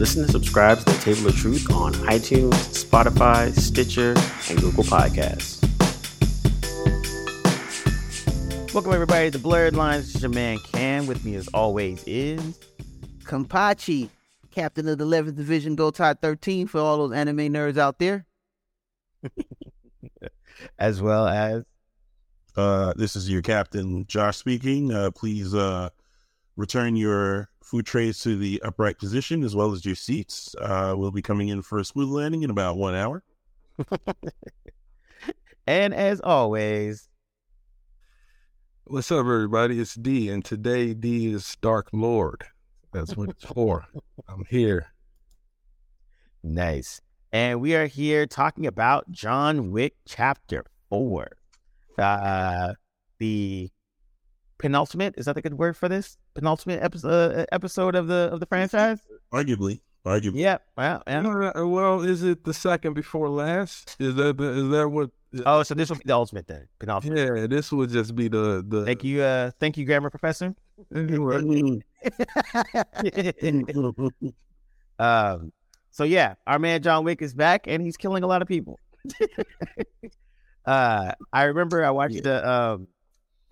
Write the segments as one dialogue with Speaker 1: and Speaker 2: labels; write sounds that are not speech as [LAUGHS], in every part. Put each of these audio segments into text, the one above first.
Speaker 1: Listen and subscribe to the Table of Truth on iTunes, Spotify, Stitcher, and Google Podcasts. Welcome everybody to Blerdlines. This is your man Cam. With me as always is
Speaker 2: Kampachi, captain of the 11th Division, Gotei 13 for all those anime nerds out there. [LAUGHS]
Speaker 1: as well as
Speaker 3: uh, this is your captain, Josh speaking. Uh, please uh, return your food trays to the upright position as well as your seats. Uh, we'll be coming in for a smooth landing in about one hour. [LAUGHS]
Speaker 1: and as always,
Speaker 4: what's up, everybody? It's D, and today D is Dark Lord. That's what it's for. [LAUGHS] I'm here.
Speaker 1: Nice. And we are here talking about John Wick Chapter 4. Uh, the penultimate is that a good word for this penultimate episode uh, episode of the of the franchise?
Speaker 3: Arguably. Arguably.
Speaker 1: Yeah. Well yeah.
Speaker 4: well is it the second before last? Is that the, is that what
Speaker 1: oh so this will be the ultimate then. Penultimate.
Speaker 4: Yeah this would just be the the
Speaker 1: thank you uh thank you grammar professor. [LAUGHS] Um so yeah our man john wick is back and he's killing a lot of people. [LAUGHS] Uh i remember i watched yeah. the um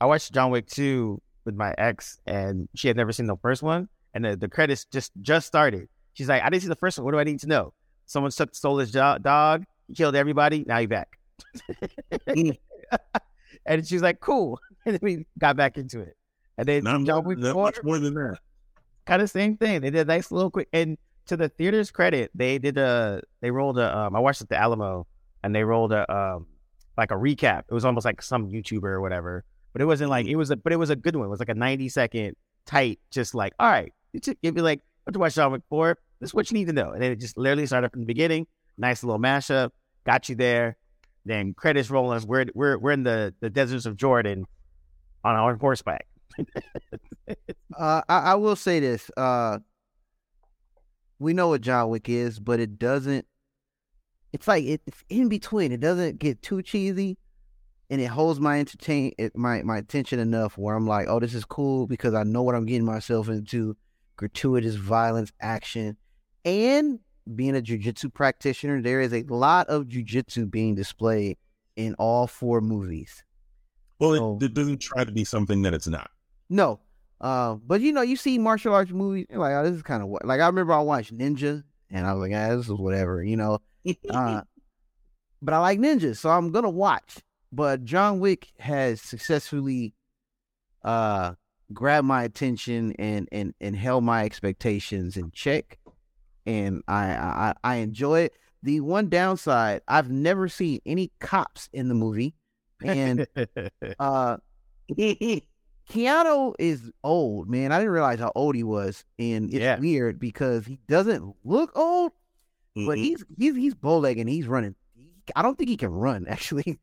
Speaker 1: I watched John Wick 2 with my ex, and she had never seen the first one. And the, the credits just just started. She's like, I didn't see the first one. What do I need to know? Someone took, stole his jo- dog, killed everybody. Now you're back. [LAUGHS] [LAUGHS] and she's like, cool. [LAUGHS] And then we got back into it. And then
Speaker 3: not, John Wick not much more than that.
Speaker 1: Kind of same thing. They did a nice little quick. And to the theater's credit, they did a, they rolled a, um, I watched at the Alamo, and they rolled a, um, like a recap. It was almost like some YouTuber or whatever but it wasn't like it was a but it was a good one. It was like a 90 second tight, just like, all right, it'd be like, what watch John Wick 4. This is what you need to know. And then it just literally started from the beginning. Nice little mashup, got you there. Then credits rolling. We're we're we're in the, the deserts of Jordan on our horseback. [LAUGHS]
Speaker 2: uh, I, I will say this. Uh, we know what John Wick is, but it doesn't. It's like it, it's in between. It doesn't get too cheesy, and it holds my entertain it, my my attention enough where I'm like, oh, this is cool because I know what I'm getting myself into. Gratuitous violence, action, and being a jujitsu practitioner, there is a lot of jujitsu being displayed in all four movies.
Speaker 3: Well, so, it, it, doesn't try to be something that it's not.
Speaker 2: No, uh, but you know, you see martial arts movies, like, oh, this is kind of what. Like I remember I watched Ninja, and I was like, ah, this is whatever, you know. [LAUGHS] uh, but I like ninjas, so I'm gonna watch but John Wick has successfully uh grabbed my attention and and and held my expectations in check, and I I, I enjoy it. The one downside, I've never seen any cops in the movie, and [LAUGHS] uh, Keanu is old, man. I didn't realize how old he was, and it's yeah. weird because he doesn't look old, but he's he's he's bow legged and he's running. I don't think he can run [LAUGHS] actually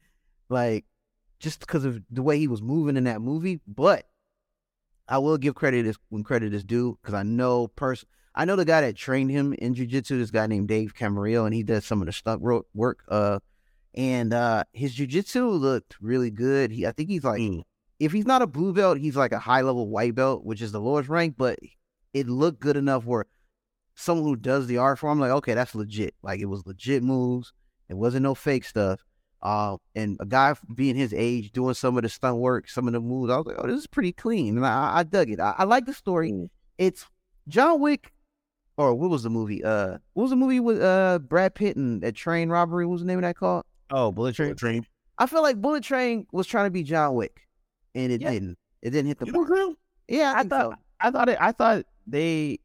Speaker 2: like just because of the way he was moving in that movie. But I will give credit when credit is due because I know person. I know the guy that trained him in jujitsu. This guy named Dave Camarillo, and he does some of the stunt work. Uh, and uh, his jujitsu looked really good. He, I think he's like, mm. if he's not a blue belt, he's like a high level white belt, which is the lowest rank. But it looked good enough where someone who does the art form, like, okay, that's legit. Like it was legit moves. It wasn't no fake stuff. Uh, and a guy being his age doing some of the stunt work, some of the moves, I was like, oh, this is pretty clean. And I, I dug it. I, I like the story. Mm. It's John Wick, or what was the movie? Uh, what was the movie with uh Brad Pitt and that train robbery? What was the name of that called?
Speaker 1: Oh, Bullet Train. Bullet
Speaker 3: Train.
Speaker 2: I feel like Bullet Train was trying to be John Wick, and it yeah. didn't. It didn't hit the mark.
Speaker 1: Yeah, I, I thought. So. I thought it. I thought they,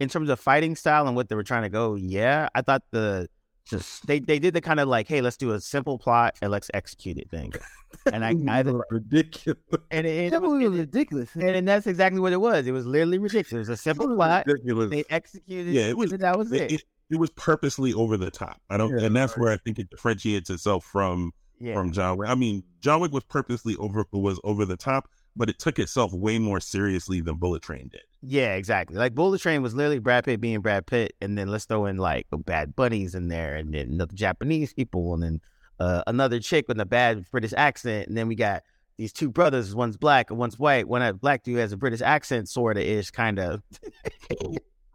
Speaker 1: in terms of fighting style and what they were trying to go. Yeah, I thought the just they they did the kind of like, hey, let's do a simple plot and let's execute it thing. [LAUGHS] And I, I
Speaker 4: ridiculous.
Speaker 2: And it, it, was ridiculous.
Speaker 1: And, and, that's exactly what it was. It was literally ridiculous. It was a simple plot. Ridiculous. They executed.
Speaker 3: Yeah, it was.
Speaker 1: that was it.
Speaker 3: it. it. was purposely over the top. I don't, yeah, and that's right. where I think it differentiates itself from yeah. from John Wick. I mean, John Wick was purposely over was over the top, but it took itself way more seriously than Bullet Train did.
Speaker 1: Yeah, exactly. Like Bullet Train was literally Brad Pitt being Brad Pitt, and then let's throw in like bad bunnies in there, and then the Japanese people, and then uh, another chick with a bad British accent, and then we got these two brothers. One's black and one's white. One black dude has a British accent, sort of ish, kind of.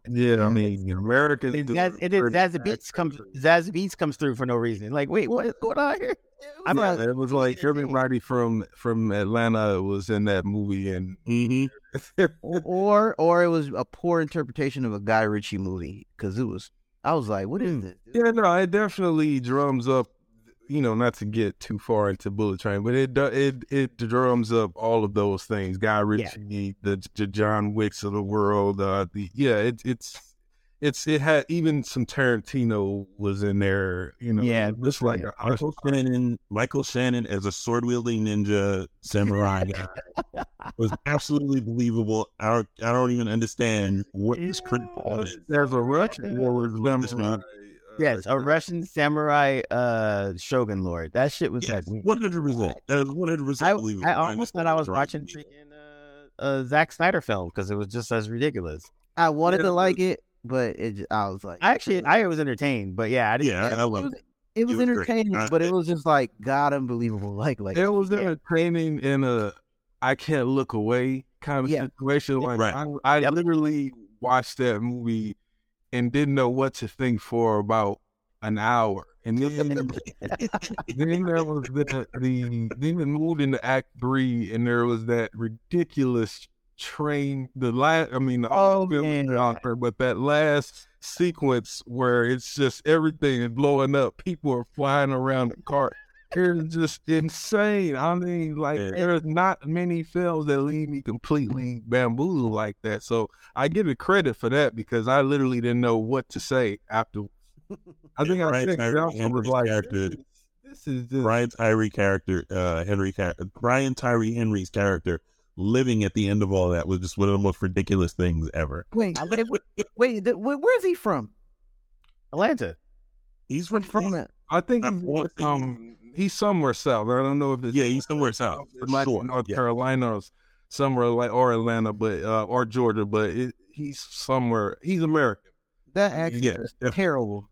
Speaker 4: Yeah, I [LAUGHS] mean, American.
Speaker 1: Zaz, it is Zazie Beetz comes Zazie Beetz comes through for no reason. Like, wait, what is going on here?
Speaker 4: I mean, it was like everybody from from Atlanta was in that movie, and
Speaker 3: mm-hmm. [LAUGHS]
Speaker 2: or or it was a poor interpretation of a Guy Ritchie movie because it was. I was like, what is this?
Speaker 4: Yeah, no, it definitely drums up. You know, not to get too far into Bullet Train, but it it it drums up all of those things. Guy Ritchie, yeah. the, the John Wicks of the world. Uh, the yeah, it, it's it's it had even some Tarantino was in there, you know.
Speaker 1: Yeah,
Speaker 4: just like
Speaker 3: yeah. Michael Shannon. Michael Shannon as a sword wielding ninja samurai guy was absolutely believable. I don't, I don't even understand what this critical is.
Speaker 4: There's a Russian samurai.
Speaker 1: Yes, a Russian samurai uh shogun lord. That shit was
Speaker 3: yes,
Speaker 1: like
Speaker 3: one hundred percent. That was one hundred percent believable.
Speaker 1: I almost thought I was watching freaking uh, a Zack Snyder film because it was just as ridiculous.
Speaker 2: I wanted to like it, but it, I was like,
Speaker 1: I actually, I was entertained, but yeah, I didn't.
Speaker 3: Yeah, I love
Speaker 2: it. It was, it was entertaining, great. but it was just like God unbelievable. [LAUGHS] Like, like
Speaker 4: it was entertaining in a I can't look away kind of
Speaker 2: yeah.
Speaker 4: situation. Like
Speaker 3: right.
Speaker 4: I, I yep. literally watched that movie and didn't know what to think for about an hour. And then, [LAUGHS] then there was the, the then we moved into Act Three, and there was that ridiculous train the last i mean all the
Speaker 1: oh,
Speaker 4: doctor but that last sequence where it's just everything is blowing up people are flying around the cart it's just insane i mean like yeah. there's not many films that leave me completely bamboozled like that so i give it credit for that because i literally didn't know what to say after i think
Speaker 3: yeah,
Speaker 4: i think
Speaker 3: Brian was like character,
Speaker 4: this is just...
Speaker 3: brian tyree character uh henry brian tyree henry's character living at the end of all that was just one of the most ridiculous things ever.
Speaker 2: Wait, wait, wait, wait where's he from?
Speaker 1: Atlanta.
Speaker 3: He's from,
Speaker 2: from it.
Speaker 4: I think he's, um, he's somewhere south. I don't know if it's
Speaker 3: yeah, he's somewhere south.
Speaker 4: Sure. North yeah. Carolina or somewhere like or Atlanta, but uh, or Georgia, but it, he's somewhere. He's American.
Speaker 2: That accent yeah. is terrible.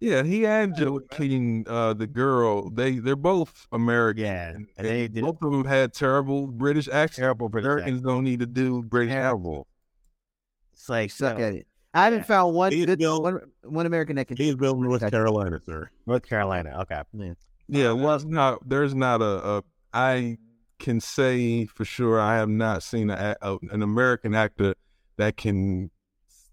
Speaker 4: Yeah, he and Joey King, uh, the girl, they they're both American.
Speaker 1: Yeah,
Speaker 4: and, and they did, both of them had terrible British accents.
Speaker 1: Terrible British
Speaker 4: Americans
Speaker 1: accent.
Speaker 4: don't need to do British
Speaker 1: terrible. It's like
Speaker 2: suck so, at it. I haven't yeah. found one good one, one American that can.
Speaker 3: Hayesville, North Carolina, sir.
Speaker 1: North Carolina. Okay.
Speaker 2: Yeah.
Speaker 4: Yeah. Well, it's not. There's not a. a I can say for sure I have not seen a, a, an American actor that can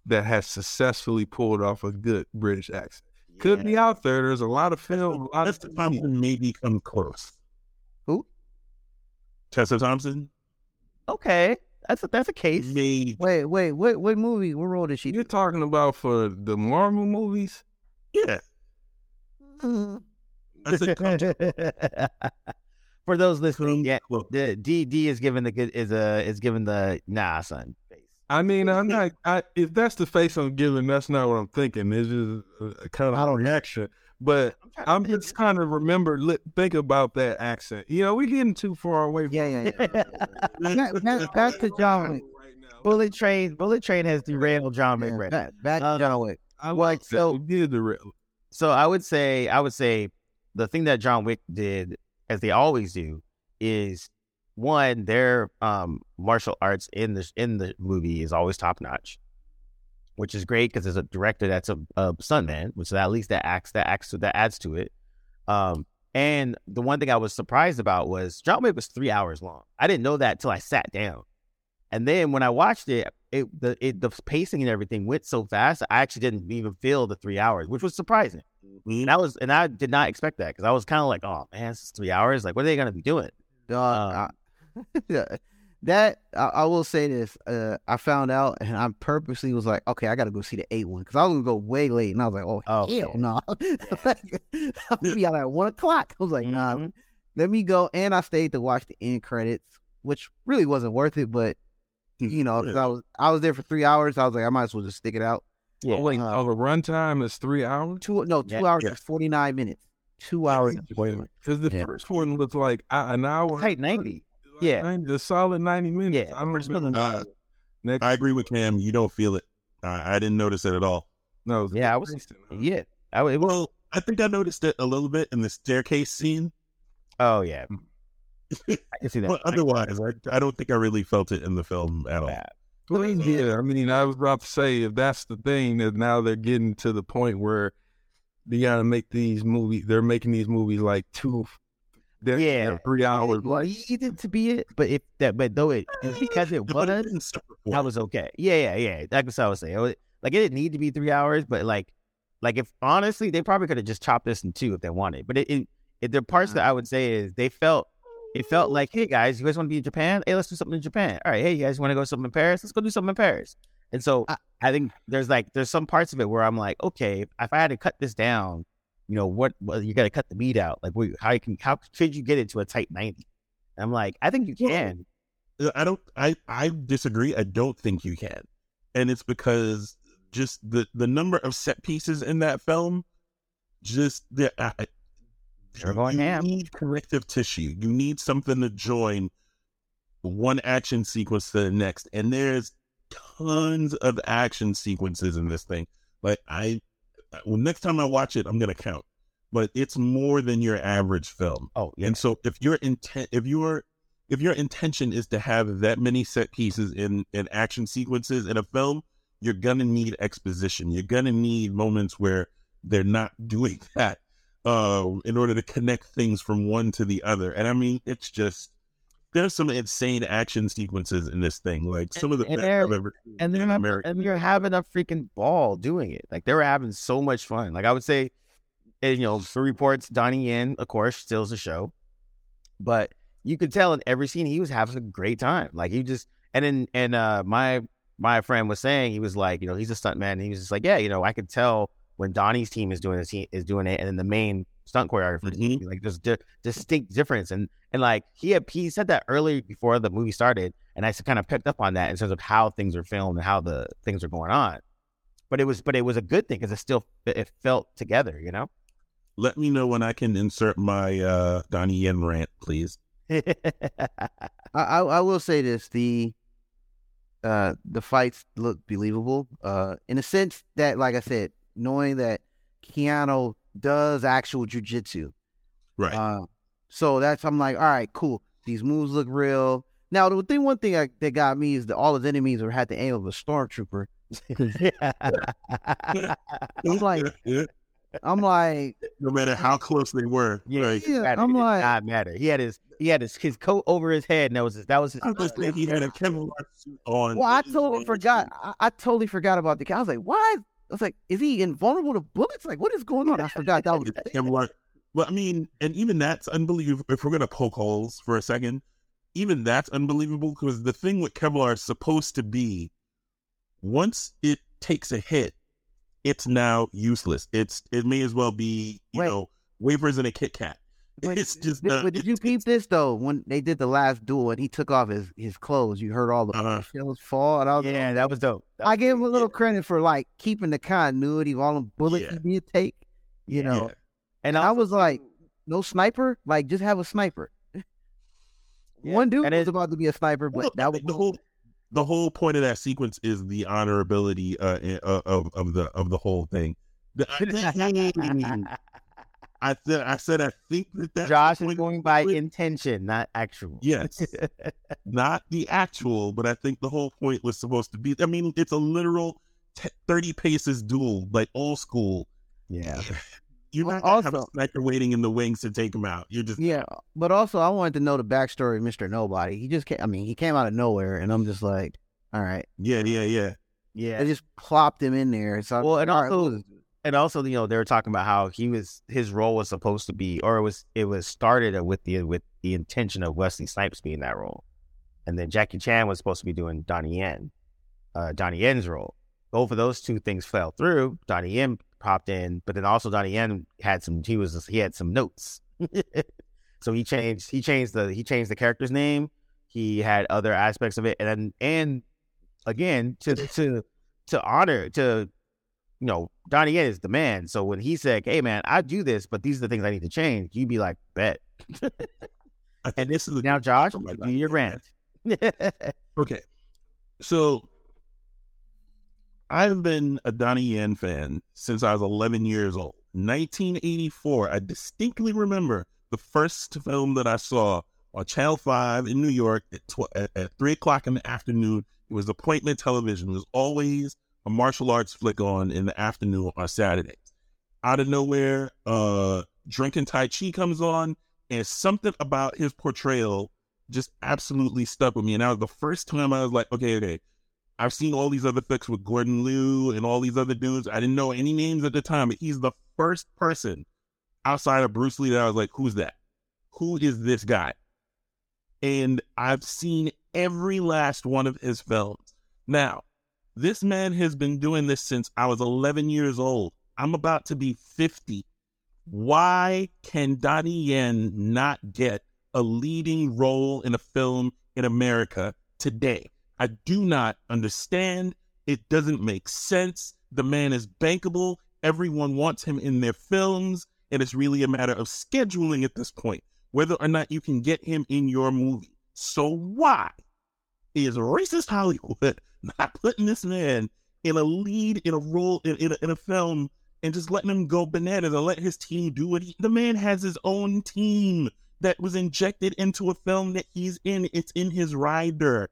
Speaker 4: that has successfully pulled off a good British accent could be out there. There's a lot of film. A lot
Speaker 3: Tessa Thompson maybe come close.
Speaker 2: Who?
Speaker 3: Tessa Thompson.
Speaker 1: Okay, that's a, that's a case.
Speaker 3: Maybe.
Speaker 2: Wait, wait, what what movie? What role did she?
Speaker 4: You're talking about for the Marvel movies?
Speaker 3: Yeah. [LAUGHS]
Speaker 1: for those listening, yeah, the D D is given the is a is given the nah son.
Speaker 4: I mean, I'm not. I, if that's the face I'm giving, that's not what I'm thinking. It's just uh, a, kind of I don't reaction. But I'm just trying to remember, think about that accent. You know, we're getting too far away. From
Speaker 2: yeah, yeah, yeah. [LAUGHS] back, back to John Wick.
Speaker 1: Bullet Train. Bullet Train has derailed John Wick.
Speaker 2: Yeah, back, back to um, John Wick.
Speaker 4: I like so did the
Speaker 1: So I would say, I would say, the thing that John Wick did, as they always do, is one, their um, martial arts in the in the movie is always top notch, which is great because there's a director that's a, a stuntman, which at least that acts that acts that adds to it. Um, and the one thing I was surprised about was John Wick was three hours long. I didn't know that till I sat down, and then when I watched it, it the it, the pacing and everything went so fast. I actually didn't even feel the three hours, which was surprising. Mm-hmm. And I was and I did not expect that because I was kind of like, oh man, it's three hours. Like, what are they gonna be doing?
Speaker 2: Uh, [LAUGHS] that I, I, will say this. Uh, I found out, and I purposely was like, okay, I got to go see the eight one because I was gonna go way late, and I was like, oh, oh hell no, [LAUGHS] [LAUGHS] I'll be out at one o'clock. I was like, nah, mm-hmm. let me go, and I stayed to watch the end credits, which really wasn't worth it, but you know, because I was I was there for three hours, I was like, I might as well just stick it out.
Speaker 4: Yeah. Oh, wait, uh, oh, the runtime is three hours.
Speaker 2: Two no, two yeah, hours yeah. forty nine minutes. Two hours.
Speaker 4: Wait a minute, because the yeah. first one was like an hour.
Speaker 1: Hey, ninety. Yeah,
Speaker 4: 90, a solid ninety minutes.
Speaker 1: Yeah,
Speaker 4: I'm
Speaker 3: uh, next. I agree with Cam. You don't feel it. I, I didn't notice it at all.
Speaker 1: No, yeah, I was. Yeah, I was.
Speaker 3: Well, I think I noticed it a little bit in the staircase scene.
Speaker 1: Oh yeah, [LAUGHS] I can see that.
Speaker 3: But otherwise, I, I, don't think I really felt it in the film at all.
Speaker 4: yeah, I mean, I was about to say if that's the thing that now they're getting to the point where they gotta make these movies. They're making these movies like two, they're,
Speaker 1: Yeah.
Speaker 4: they're three hours.
Speaker 1: Well, needed to be it, but if that, but though it [SIGHS] because it
Speaker 3: But it
Speaker 1: was,
Speaker 3: didn't start
Speaker 1: that was okay. Yeah, yeah, yeah. That's what I was saying. It was- Like it didn't need to be three hours, but like, like if honestly, they probably could have just chopped this in two if they wanted. But it, it, it the parts that I would say is they felt. It felt like, hey guys, you guys want to be in Japan? Hey, let's do something in Japan. All right, hey, you guys want to go something in Paris? Let's go do something in Paris. And so
Speaker 2: I-
Speaker 1: I think there's like there's some parts of it where I'm like, okay, if I had to cut this down, you know what? Well, you got to cut the meat out. Like, wait, how you can how could you get it to a tight ninety? And I'm like, I think you can.
Speaker 3: I don't. I I disagree. I don't think you can, and it's because just the the number of set pieces in that film, just the. I, I-
Speaker 1: They're going
Speaker 3: you
Speaker 1: ham.
Speaker 3: need corrective tissue. You need something to join one action sequence to the next, and there's tons of action sequences in this thing. Like I, well, next time I watch it, I'm gonna count, but it's more than your average film.
Speaker 1: Oh, yeah.
Speaker 3: And so if your intent, if your if your intention is to have that many set pieces in in action sequences in a film, you're gonna need exposition. You're gonna need moments where they're not doing [LAUGHS] that uh, in order to connect things from one to the other. And I mean, it's just there's some insane action sequences in this thing. Like some of the
Speaker 1: And
Speaker 3: best
Speaker 1: they're-
Speaker 3: I've ever seen
Speaker 1: and they're not, and you're having a freaking ball doing it. Like they were having so much fun. Like I would say, and, you know, for reports, Donnie Yen, of course, steals the show, but you could tell in every scene he was having a great time. Like he just and then and uh my my friend was saying he was like, you know, he's a stunt man. And he was just like, yeah, you know, I could tell when Donnie's team is doing this, he is doing it, and then the main stunt choreographer
Speaker 3: Mhm.
Speaker 1: like there's di- distinct difference and and like he had he said that early before the movie started and i kind of picked up on that in terms of how things are filmed and how the things are going on but it was but it was a good thing because it still it felt together you know
Speaker 3: Let me know when I can insert my uh, Donnie Yen rant, please. [LAUGHS]
Speaker 2: I, I I will say this: the uh the fights look believable. Uh, in a sense that, like I said, knowing that Keanu does actual jujitsu.
Speaker 3: Right.
Speaker 2: Uh, so that's I'm like, all right, cool. These moves look real. Now, the thing, one thing I, that got me is that all his enemies were had the aim of a stormtrooper. [LAUGHS] I'm like, I'm like,
Speaker 3: no matter how close they were.
Speaker 1: yeah,
Speaker 3: like,
Speaker 2: Yeah. I'm
Speaker 1: It
Speaker 2: like-
Speaker 1: not matter he had his he had his, his coat over his head and that was his that was his
Speaker 3: I was like, he had a Kevlar suit on.
Speaker 2: well, I totally forgot. I, I totally forgot about the. I was like, why? I was like, is he invulnerable to bullets? Like, what is going on? I forgot that was. [LAUGHS]
Speaker 3: Well, I mean, and even that's unbelievable. If we're gonna poke holes for a second, even that's unbelievable because the thing with Kevlar is supposed to be, once it takes a hit, it's now useless. It's it may as well be you
Speaker 2: Wait.
Speaker 3: know wafers and a Kit Kat.
Speaker 2: But,
Speaker 3: It's just
Speaker 2: but did you peep this though? When they did the last duel and he took off his, his clothes, you heard all the
Speaker 3: Uh-huh.
Speaker 2: shells fall, and I was
Speaker 1: yeah that was dope That
Speaker 2: I
Speaker 1: was-
Speaker 2: gave him a little credit for like keeping the continuity of all the bullets
Speaker 3: Yeah.
Speaker 2: he did take. You know,
Speaker 3: Yeah.
Speaker 1: and
Speaker 2: I
Speaker 1: also,
Speaker 2: was like, no sniper, like just have a sniper. [LAUGHS]
Speaker 1: Yeah.
Speaker 2: One dude
Speaker 1: And
Speaker 2: was
Speaker 1: it-
Speaker 2: about to be a sniper, but
Speaker 3: Well,
Speaker 2: that was
Speaker 3: the whole the whole point of that sequence is the honorability uh, uh, of of the of the whole thing. [LAUGHS] The- I, I said I said I think that that's
Speaker 1: josh
Speaker 3: the
Speaker 1: is going by intention not actual
Speaker 3: Yes, [LAUGHS] not the actual, but I think the whole point was supposed to be. I mean, it's a literal t- thirty paces duel, like old school.
Speaker 1: yeah
Speaker 3: You're
Speaker 2: Well,
Speaker 3: not gonna have a
Speaker 2: also-
Speaker 3: sniper waiting in the wings to take him out. You're just
Speaker 2: Yeah, but also I wanted to know the backstory of Mister Nobody. He just came. I mean, he came out of nowhere, and I'm just like, all right.
Speaker 3: yeah, yeah, yeah.
Speaker 1: yeah
Speaker 2: They just plopped him in there. So
Speaker 1: Well, and
Speaker 2: all right,
Speaker 1: also-
Speaker 2: what is-
Speaker 1: and also you know they were talking about how he was his role was supposed to be or it was it was started with the with the intention of Wesley Snipes being that role, and then Jackie Chan was supposed to be doing Donnie Yen, uh, Donnie Yen's role. Both of those two things fell through. Donnie Yen popped in, but then also Donnie Yen had some he was he had some notes, [LAUGHS] so he changed he changed the he changed the character's name. He had other aspects of it, and and again to to to honor to you know, Donnie Yen is the man. So when he said, "Hey, man, I do this, but these are the things I need to change," you'd be like, "Bet." [LAUGHS]
Speaker 3: and this is
Speaker 1: Now, Josh,
Speaker 3: my
Speaker 1: do your rant. [LAUGHS]
Speaker 3: Okay. So I've been a Donnie Yen fan since I was 11 years old. 1984, I distinctly remember the first film that I saw on Channel 5 in New York at, tw- at, at 3 o'clock in the afternoon. It was appointment television. It was always a martial arts flick on in the afternoon on Saturdays. Out of nowhere, uh, Drunken Tai Chi comes on, and something about his portrayal just absolutely stuck with me. And that was the first time I was like, okay, okay, I've seen all these other flicks with Gordon Liu and all these other dudes. I didn't know any names at the time, but he's the first person outside of Bruce Lee that I was like, who's that? Who is this guy? And I've seen every last one of his films. Now, this man has been doing this since I was 11 years old. I'm about to be 50. Why can Donnie Yen not get a leading role in a film in America today? I do not understand. It doesn't make sense. The man is bankable. Everyone wants him in their films. And it's really a matter of scheduling at this point, whether or not you can get him in your movie. So why is racist Hollywood not putting this man in a lead, in a role, in, in, a, in a film, and just letting him go bananas and let his team do it? The man has his own team that was injected into a film that he's in. It's in his rider.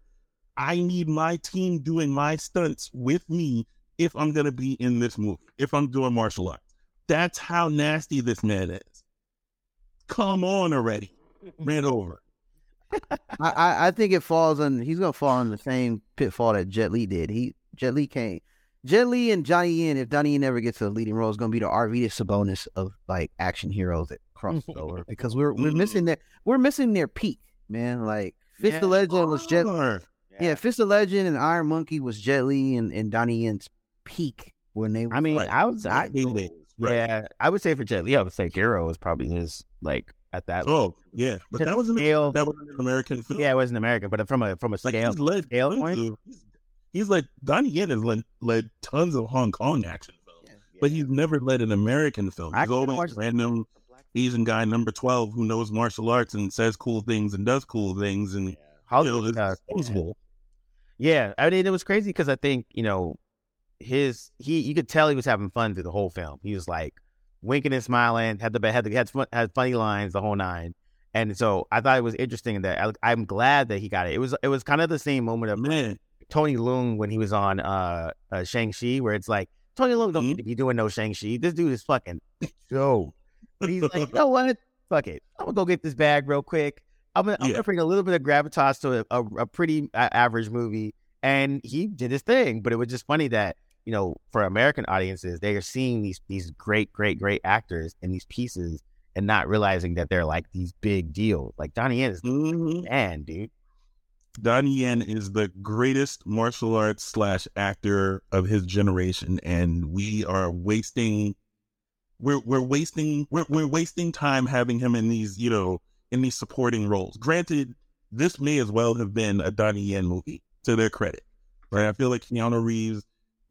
Speaker 3: I need my team doing my stunts with me if I'm going to be in this movie, if I'm doing martial arts. That's how nasty this man is. Come on already. Ran over.
Speaker 2: I, I think it falls on he's gonna fall in the same pitfall that Jet Li did. He Jet Li came Jet Li and Donnie Yen, if Donnie Yen never gets a leading role, is gonna be the Arvydas Sabonis of like action heroes that cross [LAUGHS] over. because we're we're missing their we're missing their peak, man. Like Fist yeah. of Legend was Jet yeah. yeah, Fist of Legend and Iron Monkey was Jet Li and, and Donnie Yen's peak when they
Speaker 1: I mean, I was I, Right. Yeah, I would say for Jet Li, I would say Hero is probably his like at that.
Speaker 3: Oh yeah, but that was an scale. That was an American film.
Speaker 1: Yeah, it was an American, but from a from a scale like led scale point,
Speaker 3: he's, he's, like Donnie Yen has led, led tons of Hong Kong action films, yeah, yeah. but he's never led an American film. He's always random Asian guy number twelve who knows martial arts and says cool things and does cool things and yeah. it's
Speaker 1: uh, Yeah, I mean it was crazy because I think you know his he you could tell he was having fun through the whole film. He was like winking and smiling, had the had the had, had funny lines the whole nine. And so I thought it was interesting that I, am glad that he got it. It was it was kind of the same moment of Man. Tony Leung when he was on uh, uh Shang Chi, where it's like Tony Leung don't mm-hmm. need to be doing no Shang Chi. This dude is fucking [LAUGHS] so. he's like, you know what? Fuck it. I'm gonna go get this bag real quick. I'm gonna, I'm gonna bring a little bit of gravitas to a, a, a pretty average movie, and he did his thing. But it was just funny that you know, for American audiences, they are seeing these these great, great, great actors in these pieces and not realizing that they're like these big deals. Like Donnie Yen is mm-hmm. man, dude.
Speaker 3: Donnie Yen is the greatest martial arts slash actor of his generation, and we are wasting we're we're wasting we're we're wasting time having him in these, you know, in these supporting roles. Granted, this may as well have been a Donnie Yen movie, to their credit. Right? I feel like Keanu Reeves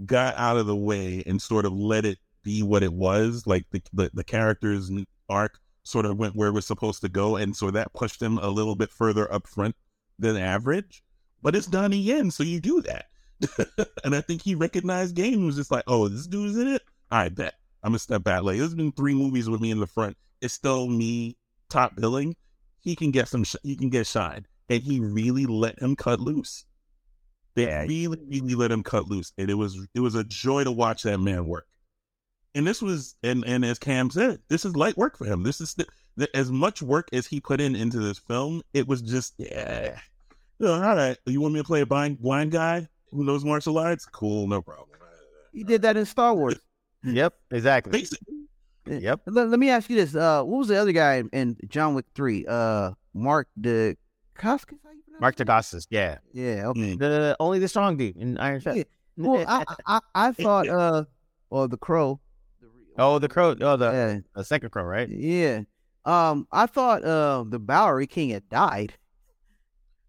Speaker 3: got out of the way and sort of let it be what it was. Like the the, the character's arc sort of went where it was supposed to go, and so that pushed him a little bit further up front than average. But it's Donnie Yen, so you do that. [LAUGHS] and I think he recognized game was just like, oh, this dude's in it. I bet I'm gonna step back. Like there's been three movies with me in the front. It's still me top billing. He can get some. Sh- he can get shine, and he really let him cut loose. They yeah. really, really let him cut loose, and it was it was a joy to watch that man work. And this was, and and as Cam said, this is light work for him. This is the, the, as much work as he put in into this film. It was just, yeah, all right. You want me to play a blind blind guy who knows martial arts? Cool, no problem.
Speaker 2: He did that in Star Wars.
Speaker 1: yep, exactly. Basically.
Speaker 2: Yep. Let, let, me ask you this: uh, What was the other guy in John Wick Three? Uh, Mark the Coscus.
Speaker 1: Mark Dacascos, yeah,
Speaker 2: yeah, okay.
Speaker 1: The only the strong dude in Iron Chef. Yeah.
Speaker 2: Well, I, [LAUGHS] I, I thought [LAUGHS] uh, or the Crow.
Speaker 1: Oh, the Crow. Oh, the yeah. the second Crow, right?
Speaker 2: Yeah. Um, I thought uh the Bowery King had died.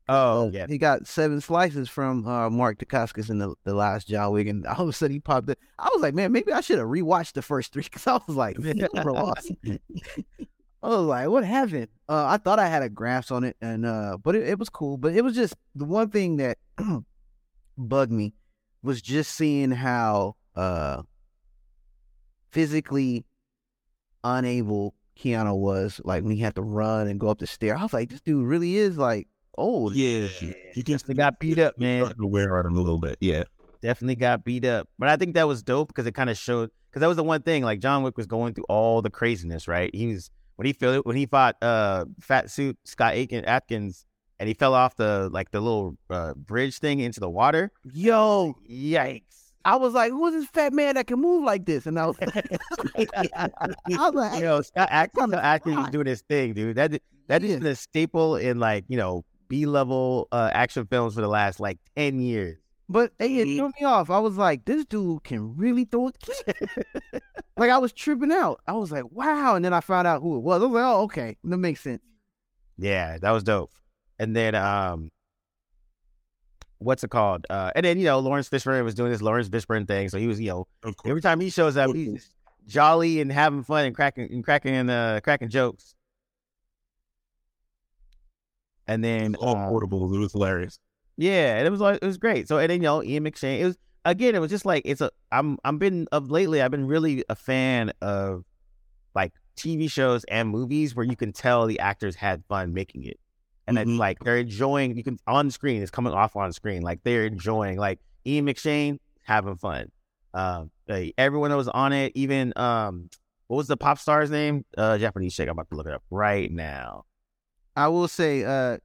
Speaker 1: Oh, uh, yeah.
Speaker 2: He got seven slices from uh, Mark Dacascos in the, the last John Wick, and all of a sudden he popped up. I was like, man, maybe I should have rewatched the first three because I was like, [LAUGHS] man, I was like, what happened? Uh, I thought I had a grasp on it, and uh, but it, it was cool. But it was just the one thing that [CLEARS THROAT] bugged me was just seeing how uh, physically unable Keanu was like when he had to run and go up the stair. I was like, this dude really is like old.
Speaker 3: Yeah,
Speaker 1: he just got beat up, man.
Speaker 3: To wear on him a little bit. Yeah,
Speaker 1: definitely got beat up. But I think that was dope because it kind of showed because that was the one thing like John Wick was going through all the craziness, right? He was when he felt when he fought uh fat suit Scott Aiken Adkins and he fell off the like the little uh, bridge thing into the water.
Speaker 2: Yo, yikes! I was like, "Who's this fat man that can move like this?" And I was, [LAUGHS] [LAUGHS] I
Speaker 1: was like, "Yo, Scott Adkins, Adkins is doing his thing, dude. That that yeah. is a staple in like you know B level uh, action films for the last like ten years."
Speaker 2: But hey, it threw me off. I was like, "This dude can really throw a kick." [LAUGHS] like I was tripping out. I was like, "Wow!" And then I found out who it was. I was like, "Oh, okay, that makes sense."
Speaker 1: Yeah, that was dope. And then um what's it called? Uh, and then you know Laurence Fishburne was doing this Laurence Fishburne thing, so he was you know every time he shows up, he's jolly and having fun and cracking and cracking and uh, cracking jokes. And then
Speaker 3: all um, portable, it was hilarious.
Speaker 1: Yeah, and it was like it was great. So and then you know Ian McShane, it was again, it was just like it's a I'm I'm been of lately I've been really a fan of like TV shows and movies where you can tell the actors had fun making it and mm-hmm. it's like they're enjoying. You can on screen. It's coming off on screen. Like they're enjoying. Like Ian McShane having fun. Um, like, everyone that was on it, even um, what was the pop star's name? Uh, Japanese chick. I'm about to look it up right now.
Speaker 2: I will say, uh,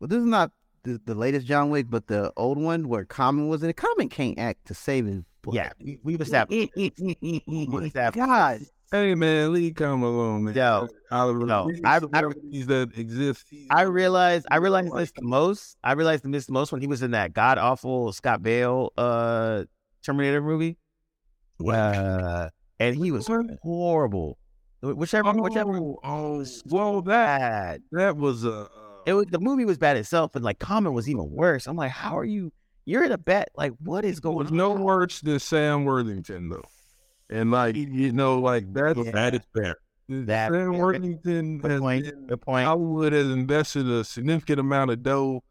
Speaker 2: well, this is not the, the latest John Wick, but the old one where Common was in it. Common can't act to save his.
Speaker 1: Butt. Yeah, we, we've established.
Speaker 2: we've established. God,
Speaker 4: Hey man, leave come alone, man.
Speaker 1: Yo,
Speaker 4: Oliver, no, I, I, that exist.
Speaker 1: I realized, I realized this the most. I realized this the most when he was in that god awful Scott Bale uh Terminator movie. Uh, and he was horrible. Whichever, oh, whichever.
Speaker 4: Oh, well, that that was a.
Speaker 1: It was the movie was bad itself, and like Common was even worse. I'm like, how are you? You're in a bet. Like, what is going?
Speaker 4: on? No worse than Sam Worthington though. And like you know, like that's
Speaker 3: yeah. that is fair.
Speaker 4: That Sam Worthington
Speaker 1: good point. Been, good point.
Speaker 4: Hollywood has invested a significant amount of dough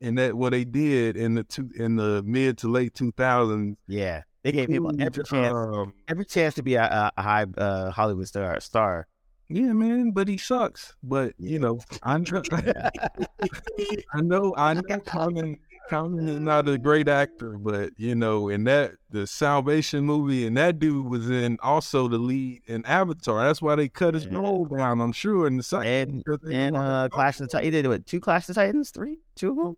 Speaker 4: in that what they did in the two in the mid to late two thousands.
Speaker 1: Yeah, they gave people every chance, um, every chance to be a, a high uh, Hollywood star. Star.
Speaker 4: Yeah, man, but he sucks. But you know, I know, [LAUGHS] I know, I know, coming Common is not a great actor, but you know, in that the Salvation movie, and that dude was in also the lead in Avatar. That's why they cut his role down. I'm sure in the
Speaker 1: second and, and uh, Clash of the Titans. He did what? Two Clash of the Titans, three, two of them.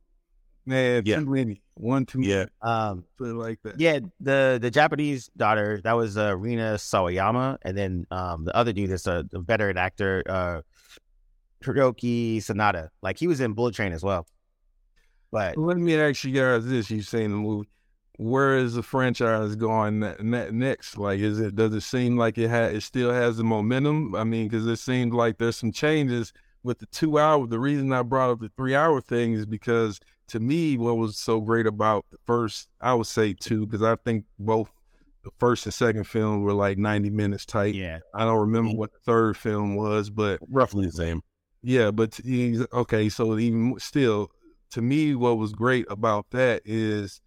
Speaker 4: Man, yeah. too many. One, two.
Speaker 3: Yeah.
Speaker 1: Um,
Speaker 4: put it like that.
Speaker 1: Yeah, the the Japanese daughter that was uh, Rina Sawayama, and then um, the other dude is a, a veteran actor, uh, Hiroyuki Sanada. Like he was in Bullet Train as well. But
Speaker 4: let me ask you guys this: You've seen the movie. Where is the franchise going next? Like, is it does it seem like it has it still has the momentum? I mean, because it seems like there's some changes with the two hour. The reason I brought up the three hour thing is because to me, what was so great about the first, I would say two, because I think both the first and second film were like 90 minutes tight.
Speaker 1: Yeah.
Speaker 4: I don't remember what the third film was, but
Speaker 3: roughly the same.
Speaker 4: Yeah, but okay, so even still, to me, what was great about that is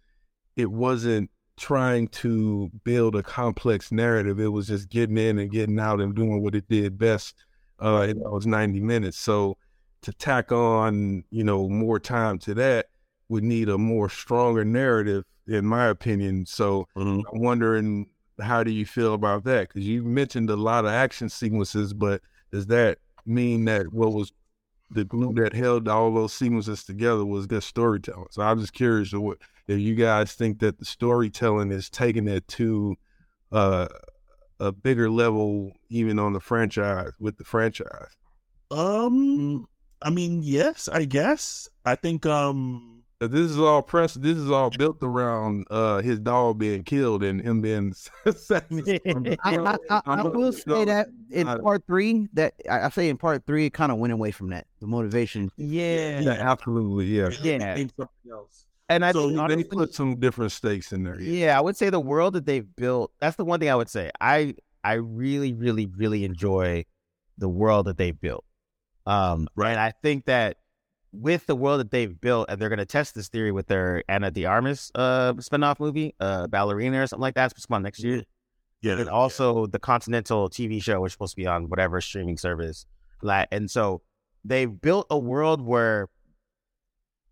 Speaker 4: it wasn't trying to build a complex narrative. It was just getting in and getting out and doing what it did best uh, in those 90 minutes. So to tack on, you know, more time to that would need a more stronger narrative, in my opinion. So mm-hmm. I'm wondering, how do you feel about that? Because you mentioned a lot of action sequences, but does that mean that what was the glue that held all those sequences together was good storytelling. So I'm just curious what if you guys think that the storytelling is taking it to uh, a bigger level, even on the franchise with the franchise.
Speaker 3: Um, I mean, yes, I guess. I think um
Speaker 4: this is all press. This is all built around uh, his dog being killed and him being. [LAUGHS] [LAUGHS]
Speaker 2: I, I, I, I, will say that in part three, that I, say in part three, it kind of went away from that. The motivation.
Speaker 1: Yeah.
Speaker 4: Yeah. Absolutely. Yeah.
Speaker 1: Yeah.
Speaker 4: And I so think honestly, they put some different stakes in there.
Speaker 1: Yeah. yeah, I would say the world that they've built. That's the one thing I would say. I I really, really, really enjoy the world that they've built. Um, right. And I think that with the world that they've built, and they're going to test this theory with their Ana de Armas uh spinoff movie, uh, Ballerina or something like that. It's come on next year.
Speaker 3: Yeah,
Speaker 1: and also the Continental TV show, which is supposed to be on whatever streaming service. Like, and so they've built a world where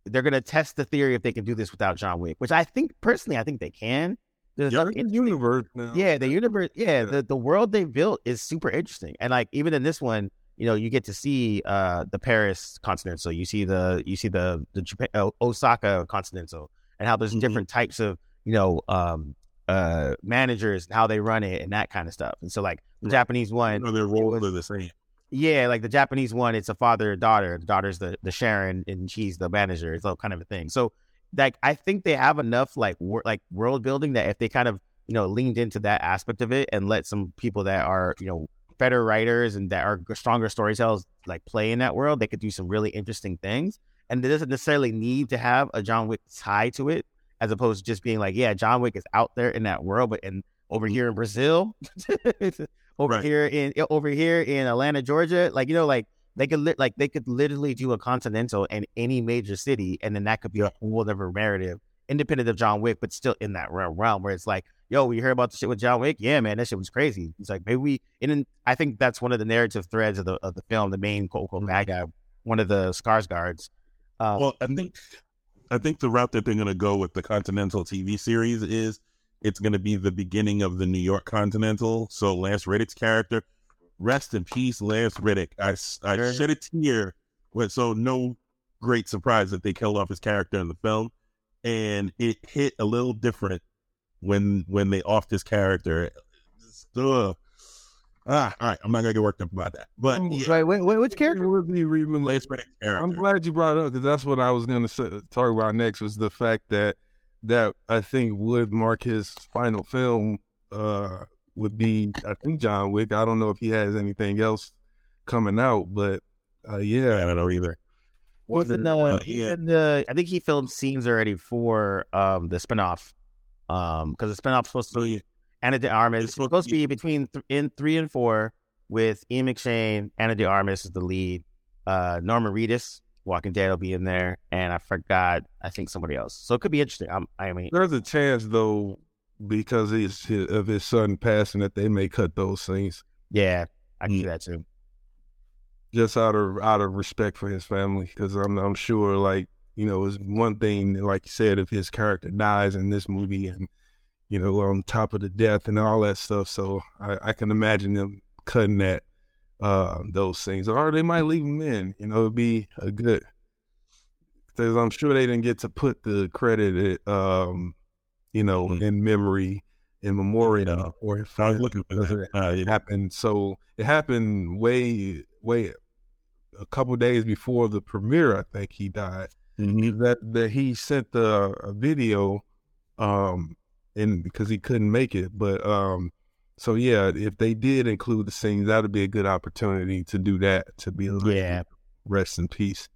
Speaker 1: they're going to test the theory if they can do this without John Wick, which I think personally, I think they can.
Speaker 4: There's yeah, in universe now.
Speaker 1: Yeah, the universe. Yeah, yeah, the the world they built is super interesting, and like even in this one, you know, you get to see uh the Paris Continental, you see the you see the the Japan, uh, Osaka Continental, and how there's mm-hmm. different types of you know um uh managers and how they run it and that kind of stuff. And so like the right. Japanese one,
Speaker 3: you their roles are the same.
Speaker 1: Yeah, like the Japanese one, it's a father daughter. The daughter's the the Sharon, and she's the manager. It's all kind of a thing. So like I think they have enough like wor- like world building that if they kind of you know leaned into that aspect of it and let some people that are you know better writers and that are stronger storytellers like play in that world, they could do some really interesting things. And it doesn't necessarily need to have a John Wick tie to it, as opposed to just being like, yeah, John Wick is out there in that world, but and over here in Brazil, [LAUGHS] over right. here in over here in Atlanta, Georgia, like you know, like they could li- like they could literally do a Continental in any major city, and then that could be a whole other narrative, independent of John Wick, but still in that realm where it's like, yo, we heard about the shit with John Wick. Yeah, man, that shit was crazy. It's like maybe we, and then I think that's one of the narrative threads of the of the film. The main quote unquote bad guy, one of the Skarsgårds.
Speaker 3: Um, well, I think I think the route that they're going to go with the Continental TV series is it's going to be the beginning of the New York Continental. So Lance Reddick's character rest in peace, Lance Reddick. I, I sure. shed a tear, but so no great surprise that they killed off his character in the film, and it hit a little different when when they off this character. Ugh. Ah, all right. I'm not gonna get worked up about that. But
Speaker 2: yeah. wait, wait, wait, which character
Speaker 4: would be Reeman Lance Reddick character? I'm glad you brought it up because that's what I was gonna say, talk about next. Was the fact that that I think would mark his final film uh, would be I think John Wick. I don't know if he has anything else coming out, but uh, yeah,
Speaker 3: I don't know either.
Speaker 1: Was it no? Uh, yeah. the, I think he filmed scenes already for um the spinoff, um because the spinoff's supposed to be Ana de Armas. It's supposed, to be between th- in three and four with Ian McShane. Ana de Armas is the lead. Uh, Norman Reedus, Walking Dead will be in there, and I forgot. I think somebody else. So it could be interesting. I'm, I mean,
Speaker 4: there's a chance though because his, his, of his son passing that they may cut those scenes.
Speaker 1: Yeah, I can mm. see that too.
Speaker 4: Just out of out of respect for his family, because I'm I'm sure like you know it's one thing like you said if his character dies in this movie and you know on top of the death and all that stuff. So I, I can imagine them cutting that uh those things, or they might leave them in. You know, it'd be a good because I'm sure they didn't get to put the credit um you know, mm-hmm. in memory, in memoriam, or if
Speaker 3: I was looking for that.
Speaker 4: Uh, it happened. So it happened way, way a couple days before the premiere. I think he died. Mm-hmm. That that he sent the a video, um, and because he couldn't make it, but um, so yeah, if they did include the scenes, that'd be a good opportunity to do that. To be like, yeah, rest in peace.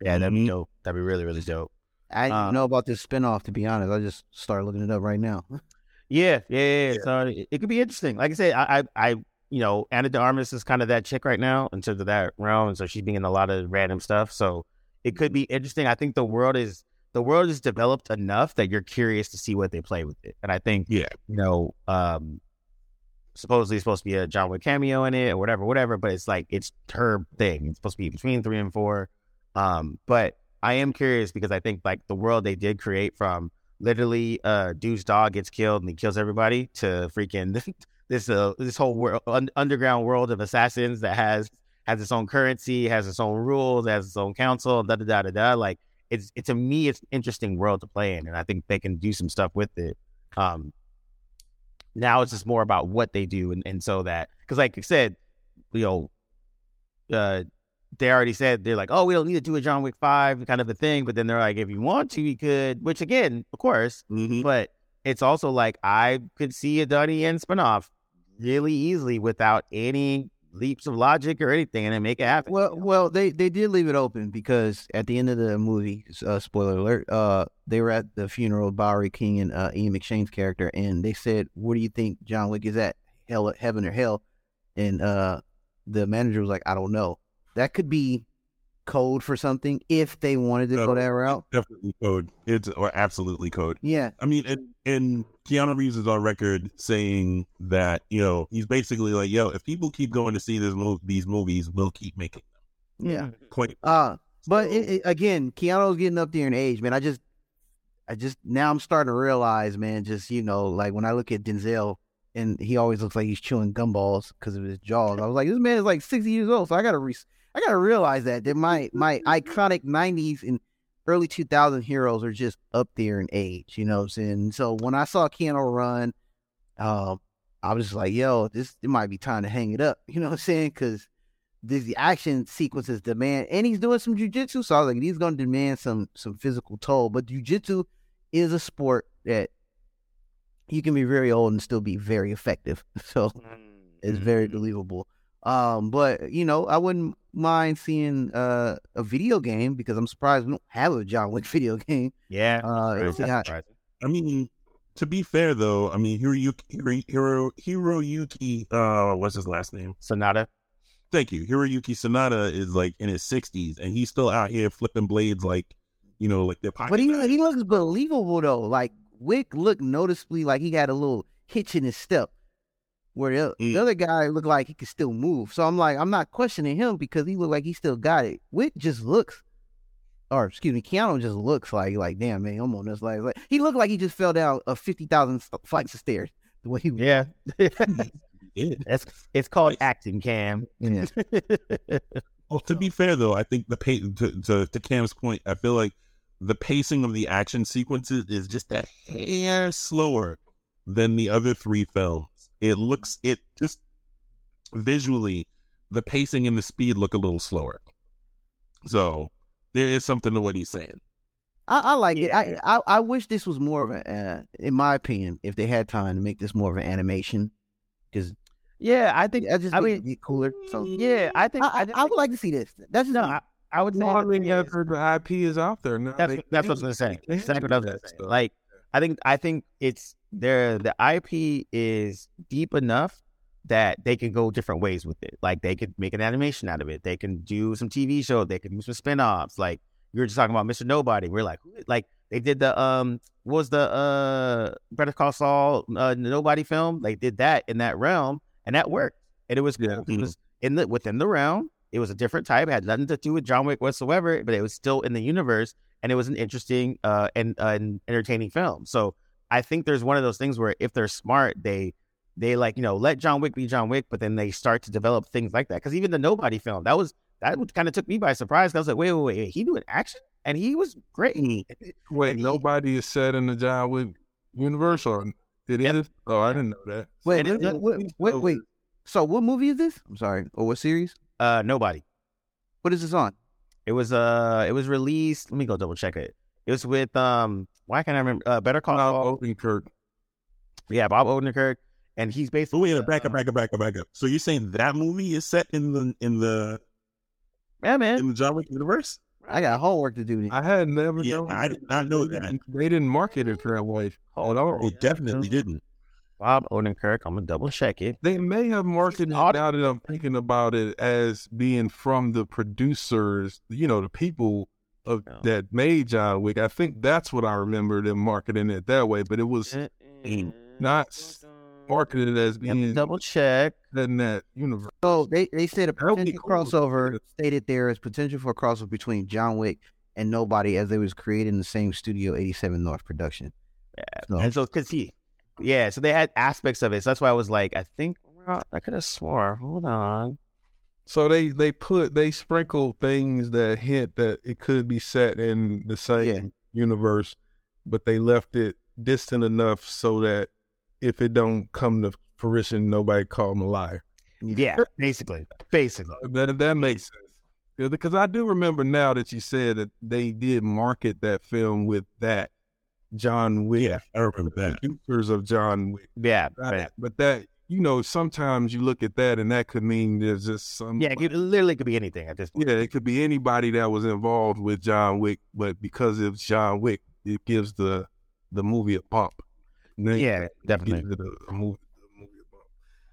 Speaker 1: Yeah, that'd be dope. That'd be really, really dope.
Speaker 2: I didn't um, know about this spinoff to be honest. I just started looking it up right now. [LAUGHS]
Speaker 1: yeah, yeah, yeah. yeah. So it, it, could be interesting. Like I said, I, I, I, you know, Ana de Armas is kind of that chick right now in terms of that realm, and so she's being in a lot of random stuff. So it could be interesting. I think the world is the world is developed enough that you're curious to see what they play with it. And I think, yeah, you know, um, supposedly supposed to be a John Wick cameo in it or whatever, whatever. But it's like it's her thing. It's supposed to be between three and four. Um, but I am curious because I think like the world they did create from literally uh dude's dog gets killed and he kills everybody to freaking [LAUGHS] this uh this whole world un- underground world of assassins that has has its own currency, has its own rules, has its own council, da da da da da. Like it's it to me it's an interesting world to play in, and I think they can do some stuff with it. Um, now it's just more about what they do, and and so that because like I said, you know, uh, they already said they're like, oh, we don't need to do a John Wick five kind of a thing. But then they're like, if you want to, you could. Which again, of course, mm-hmm. but it's also like I could see a Donnie Yen spinoff really easily without any leaps of logic or anything, and then make it happen.
Speaker 2: Well, well, they they did leave it open because at the end of the movie, uh, spoiler alert, uh, they were at the funeral of Bowery King and uh, Ian McShane's character, and they said, "Where do you think John Wick is at? Hell, heaven or hell?" And uh, the manager was like, "I don't know." that could be code for something if they wanted to go that route.
Speaker 3: Definitely code. It's or absolutely code.
Speaker 2: Yeah.
Speaker 3: I mean, and, and Keanu Reeves is on record saying that you know he's basically like, yo, if people keep going to see this move, these movies, we'll keep making
Speaker 2: them. Yeah.
Speaker 3: Quite.
Speaker 2: Uh, but it, it, again, Keanu's getting up there in age, man. I just, I just now I'm starting to realize, man. Just you know, like when I look at Denzel and he always looks like he's chewing gumballs because of his jaws. I was like, this man is like 60 years old, so I gotta re- I gotta realize that that my my iconic 90s and early 2000 heroes are just up there in age. You know what I'm saying? So when I saw Keanu run, um, I was just like, yo, this it might be time to hang it up. You know what I'm saying? Because the action sequences demand, and he's doing some jujitsu. So I was like, he's going to demand some some physical toll. But jujitsu is a sport that you can be very old and still be very effective. [LAUGHS] So it's very mm-hmm. believable. Um, but you know, I wouldn't mind seeing uh, a video game because I'm surprised we don't have a John Wick [LAUGHS] video game.
Speaker 1: Yeah.
Speaker 2: Uh,
Speaker 3: I mean, to be fair though, I mean Hiroyuki Hiro, Hiroyuki uh what's his last name?
Speaker 1: Sanada.
Speaker 3: Thank you. Hiroyuki Sanada is like in his sixties and he's still out here flipping blades like you know, like they're
Speaker 2: But he he looks believable though. Like Wick looked noticeably like he had a little hitch in his step. Where the, mm. the, other guy looked like he could still move. So I'm like, I'm not questioning him because he looked like he still got it. Wick just looks or excuse me, Keanu just looks like like damn man, I'm on this like, like he looked like he just fell down a fifty thousand flights of stairs. The way he was.
Speaker 1: yeah, [LAUGHS] [LAUGHS] it's it's called acting, Cam.
Speaker 2: Yeah. [LAUGHS]
Speaker 3: well, to be fair though, I think the pay to, to, to Cam's point, I feel like the pacing of the action sequences is just a hair slower than the other three films. It looks it just visually the pacing and the speed look a little slower. So there is something to what he's saying.
Speaker 2: I, I like it. I, I, I wish this was more of a, uh, in my opinion, if they had time to make this more of an animation, because
Speaker 1: yeah, I think
Speaker 2: I just
Speaker 1: I mean
Speaker 2: be cooler. So
Speaker 1: yeah, I think
Speaker 2: I, I, I would like to see this. That's no,
Speaker 1: I, I would say.
Speaker 4: I mean, the IP is out there now.
Speaker 1: That's, that's what I was gonna say. Exactly what I was gonna say. Like, I think I think it's there. The IP is deep enough that they can go different ways with it. Like they could make an animation out of it. They can do some TV show. They can do some spin-offs. Like you were just talking about Mr. Nobody. We're like, like they did the um what was the uh Better Call Saul uh, Nobody film. They did that in that realm, and that worked. And it was good. Yeah. It was in the within the realm. It was a different type. It had nothing to do with John Wick whatsoever, but it was still in the universe, and it was an interesting uh and uh, an entertaining film. So I think there's one of those things where if they're smart, they they like you know let John Wick be John Wick, but then they start to develop things like that. Because even the Nobody film, that was that kind of took me by surprise. I was like, wait, wait, wait, he doing action, and he was great. [LAUGHS]
Speaker 4: Wait, he, nobody is set in the John Wick universe, or it yep. is? Oh, I didn't know that.
Speaker 2: Wait, wait, wait, wait, wait. So, what movie is this? I'm sorry, or what series?
Speaker 1: Uh, Nobody.
Speaker 2: What is this on?
Speaker 1: It was uh, it was released. Let me go double check it. It was with um, why can't I remember? Uh, Better Call
Speaker 4: Bob Odenkirk.
Speaker 1: Yeah, Bob Odenkirk and he's basically.
Speaker 3: Oh, wait, back up, back up, back up, back up. So you're saying that movie is set in the in the
Speaker 1: yeah, man,
Speaker 3: in the John Wick universe?
Speaker 2: I got homework to do.
Speaker 4: I had never
Speaker 3: yeah, known. I did not know that.
Speaker 4: They didn't market it for that way.
Speaker 3: Oh, no. It definitely didn't.
Speaker 1: Bob Odenkirk, I'm gonna double check it.
Speaker 4: They may have marketed it now that I'm thinking about it as being from the producers, you know, the people of oh. that made John Wick. I think that's what I remember them marketing it that way, but it was not marketed as being
Speaker 1: double check
Speaker 4: in that universe.
Speaker 2: So they, they said a potential cool. crossover stated there is potential for a crossover between John Wick and Nobody as they was created in the same studio 87 North production.
Speaker 1: Yeah. So. And so cause he yeah, so they had aspects of it. So that's why I was like, I think I could have swore. Hold on.
Speaker 4: So they they put they sprinkle things that hint that it could be set in the same yeah. universe, but they left it distant enough so that if it don't come to fruition, nobody call him a liar.
Speaker 1: Yeah, basically, basically.
Speaker 4: That that makes sense. Because I do remember now that you said that they did market that film with that John Wick.
Speaker 3: Yeah, I remember that.
Speaker 4: Producers of John Wick.
Speaker 1: Yeah,
Speaker 4: right. but that you know, sometimes you look at that and that could mean there's just some.
Speaker 1: Yeah, it literally could be anything at this point.
Speaker 4: Yeah, it could be anybody that was involved with John Wick, but because it's John Wick, it gives the the movie a pump
Speaker 1: yeah, definitely.
Speaker 4: A, a movie, a movie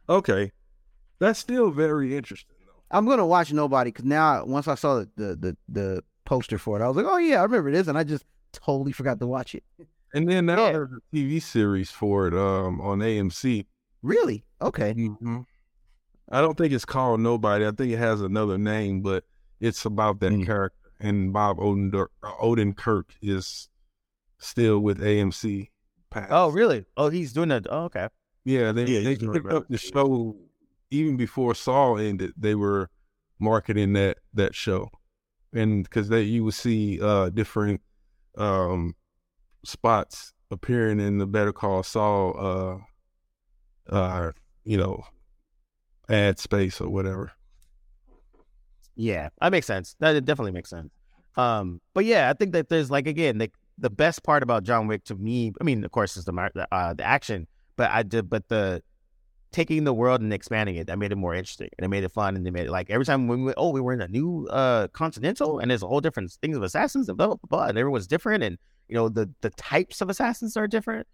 Speaker 4: okay, that's still very interesting though.
Speaker 2: I'm gonna watch Nobody because now once I saw the, the the the poster for it, I was like, oh yeah, I remember this, and I just totally forgot to watch it.
Speaker 4: And then now yeah. there's a TV series for it um, on AMC.
Speaker 2: Really? Okay.
Speaker 4: Mm-hmm. I don't think it's called Nobody. I think it has another name, but it's about that mm. character. And Bob Oden- Odenkirk is still with AMC.
Speaker 1: Pass. Oh, really? Oh, he's doing that. Oh, okay.
Speaker 4: Yeah, they yeah, they picked up the show even before Saul ended. They were marketing that that show, and because they you would see uh, different um, spots appearing in the Better Call Saul, uh, uh, you know, ad space or whatever.
Speaker 1: Yeah, that makes sense. That definitely makes sense. Um, but yeah, I think that there's like again, like the best part about John Wick to me. I mean, of course, is the uh, the action, but I did, but the taking the world and expanding it that made it more interesting and it made it fun and they made it like every time when we oh we were in a new uh continental and there's a whole different things of assassins and blah blah blah and everyone's different and you know the the types of assassins are different.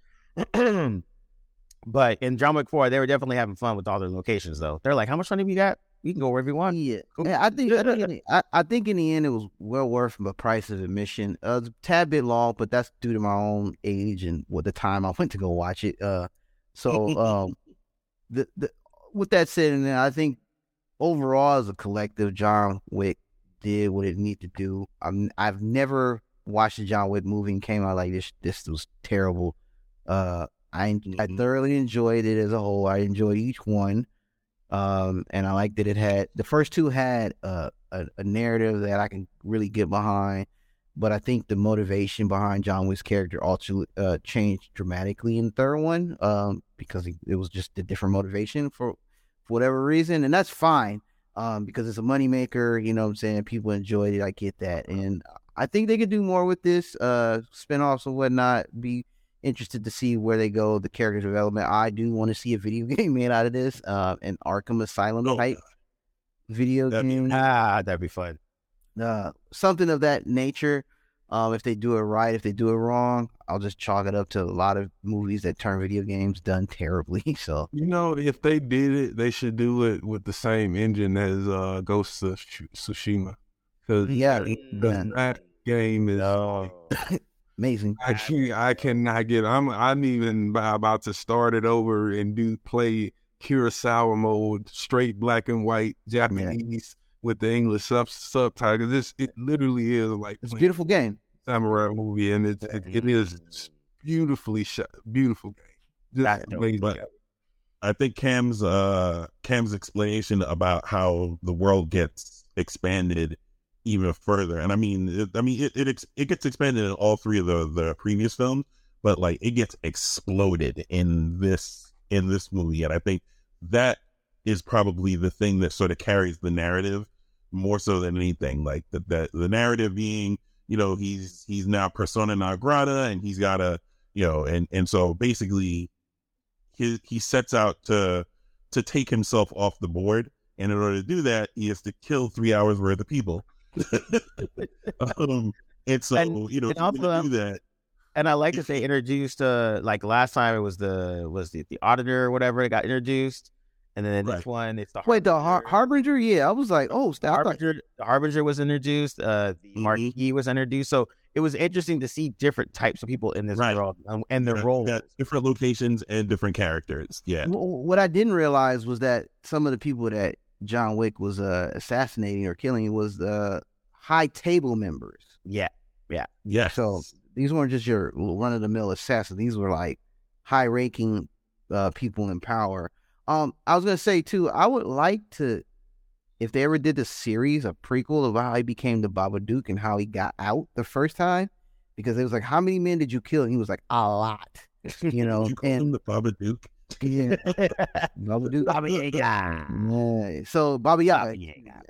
Speaker 1: [CLEARS THROAT] But in John Wick 4 they were definitely having fun with all their locations though. They're like how much money we got? You can go wherever you want.
Speaker 2: Yeah, cool. I think I think, the, I, I, think in the end it was well worth the price of admission. Uh, it's a tad bit long but that's due to my own age and what the time I went to go watch it uh so [LAUGHS] um the, the with that said, and I think overall as a collective, John Wick did what it needed to do. I'm, I've never watched a John Wick movie and came out like this. This was terrible. Uh, I mm-hmm. I thoroughly enjoyed it as a whole. I enjoyed each one, um, and I liked that it had the first two had uh, a, a narrative that I can really get behind. But I think the motivation behind John Wick's character also uh, changed dramatically in the third one um, because it was just a different motivation for, for whatever reason. And that's fine um, because it's a moneymaker. You know what I'm saying? People enjoyed it. I get that. And I think they could do more with this, uh, spinoffs and whatnot. Be interested to see where they go, the character development. I do want to see a video [LAUGHS] game made out of this, uh, an Arkham Asylum oh, type video
Speaker 1: that'd
Speaker 2: game.
Speaker 1: Be, ah, that'd be fun
Speaker 2: uh, something of that nature. Um, if they do it right, if they do it wrong, I'll just chalk it up to a lot of movies that turn video games done [LAUGHS] terribly. So
Speaker 4: you know, if they did it, they should do it with the same engine as uh, Ghost of Tsushima. Because
Speaker 2: yeah,
Speaker 4: that game is
Speaker 2: oh. [LAUGHS] amazing.
Speaker 4: I can, I cannot get. I'm I'm even about to start it over and do play Kurosawa mode, straight black and white Japanese with the English sub subtitles. This it literally is like
Speaker 2: it's a beautiful game,
Speaker 4: samurai movie, and it it, it is beautifully shot, beautiful game. Just
Speaker 3: but I think Cam's uh Cam's explanation about how the world gets expanded even further, and I mean, it, I mean, it it, it gets expanded in all three of the the previous films, but like it gets exploded in this in this movie, and I think that is probably the thing that sort of carries the narrative more so than anything. Like the, the, the narrative being, you know, he's he's now persona non grata, and he's got a, you know, and and so basically, he he sets out to to take himself off the board, and in order to do that, he has to kill three hours worth of people. [LAUGHS] um, and so and, you know, and also, do that.
Speaker 1: And I like that they introduced, uh, like last time it was the was the, the auditor or whatever that got introduced and then right. this one, it's the
Speaker 2: wait the Har- Harbinger. Yeah, I was like, oh,
Speaker 1: the Harbinger. The Harbinger was introduced. Uh, the mm-hmm. Marquis was introduced. So it was interesting to see different types of people in this right. world um, and their roles,
Speaker 3: different locations and different characters. Yeah.
Speaker 2: What I didn't realize was that some of the people that John Wick was uh, assassinating or killing was the uh, high table members.
Speaker 1: Yeah. Yeah.
Speaker 3: Yeah.
Speaker 2: So these weren't just your run of the mill assassins. These were like high ranking uh, people in power um, I was gonna say too, I would like to, if they ever did a series, a prequel of how he became the Babadook and how he got out the first time, because it was like, how many men did you kill? And he was like, a lot, you [LAUGHS] know.
Speaker 3: you and
Speaker 2: the
Speaker 3: Babadook.
Speaker 2: Yeah, [LAUGHS] Babadook. Baba Yaga. Yeah. So Baba Yaga.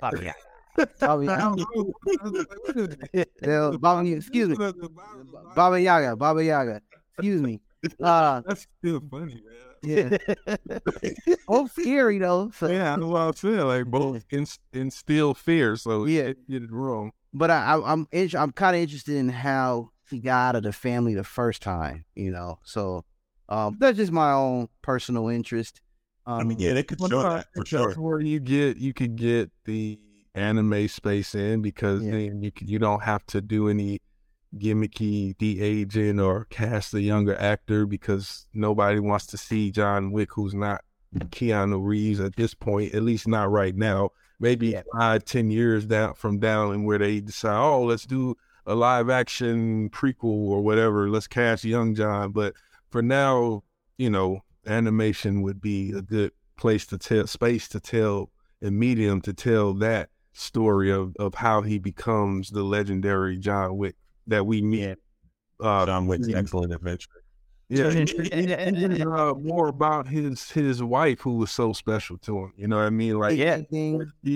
Speaker 2: Baba Yaga. Baba Yaga. [LAUGHS] Baba Yaga. Excuse me. Baba Yaga. Baba Yaga. Excuse me.
Speaker 4: Uh, That's still funny, man.
Speaker 2: Yeah. both scary though.
Speaker 4: So. Yeah, well, I'm saying like both inst- instill fear. So yeah, get it wrong.
Speaker 2: But I, I, I'm I'm kind of interested in how he got out of the family the first time. You know, so um, that's just my own personal interest.
Speaker 3: Um, I mean, yeah, they could show that for sure.
Speaker 4: Where you get you could get the anime space in because yeah. then you you don't have to do any gimmicky de aging or cast a younger actor because nobody wants to see John Wick who's not Keanu Reeves at this point, at least not right now. Maybe yeah. five, ten years down from down and where they decide, oh, let's do a live action prequel or whatever. Let's cast young John. But for now, you know, animation would be a good place to tell space to tell and medium to tell that story of, of how he becomes the legendary John Wick that we meet.
Speaker 3: Uh, John Wick's excellent adventure.
Speaker 4: Yeah, and, and, and uh, more about his his wife who was so special to him. You know what I mean? Like,
Speaker 1: yeah,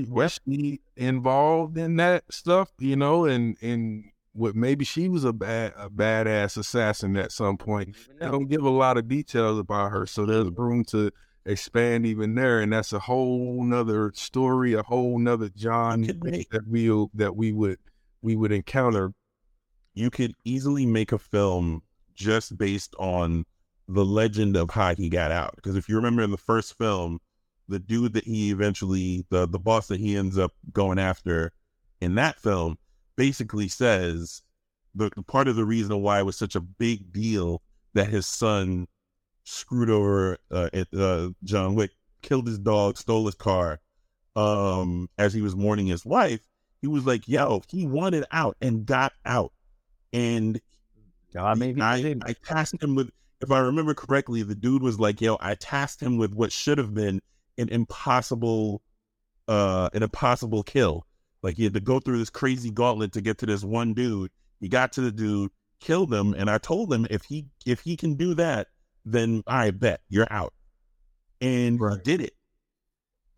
Speaker 4: was he involved in that stuff? You know, and and what maybe she was a bad a badass assassin at some point. They don't give a lot of details about her, so there's room to expand even there, and that's a whole nother story, a whole nother John that we that we would we would encounter.
Speaker 3: You could easily make a film just based on the legend of how he got out. Because if you remember in the first film, the dude that he eventually, the the boss that he ends up going after in that film, basically says the, the part of the reason why it was such a big deal that his son screwed over uh, uh, John Wick, killed his dog, stole his car, um, as he was mourning his wife. He was like, "Yo, he wanted out and got out," and
Speaker 1: God, maybe
Speaker 3: I, I tasked him with, if I remember correctly, the dude was like, yo, I tasked him with what should have been an impossible, uh, an impossible kill. Like he had to go through this crazy gauntlet to get to this one dude. He got to the dude, killed him, and I told him if he if he can do that, then I bet you're out. And right. he did it.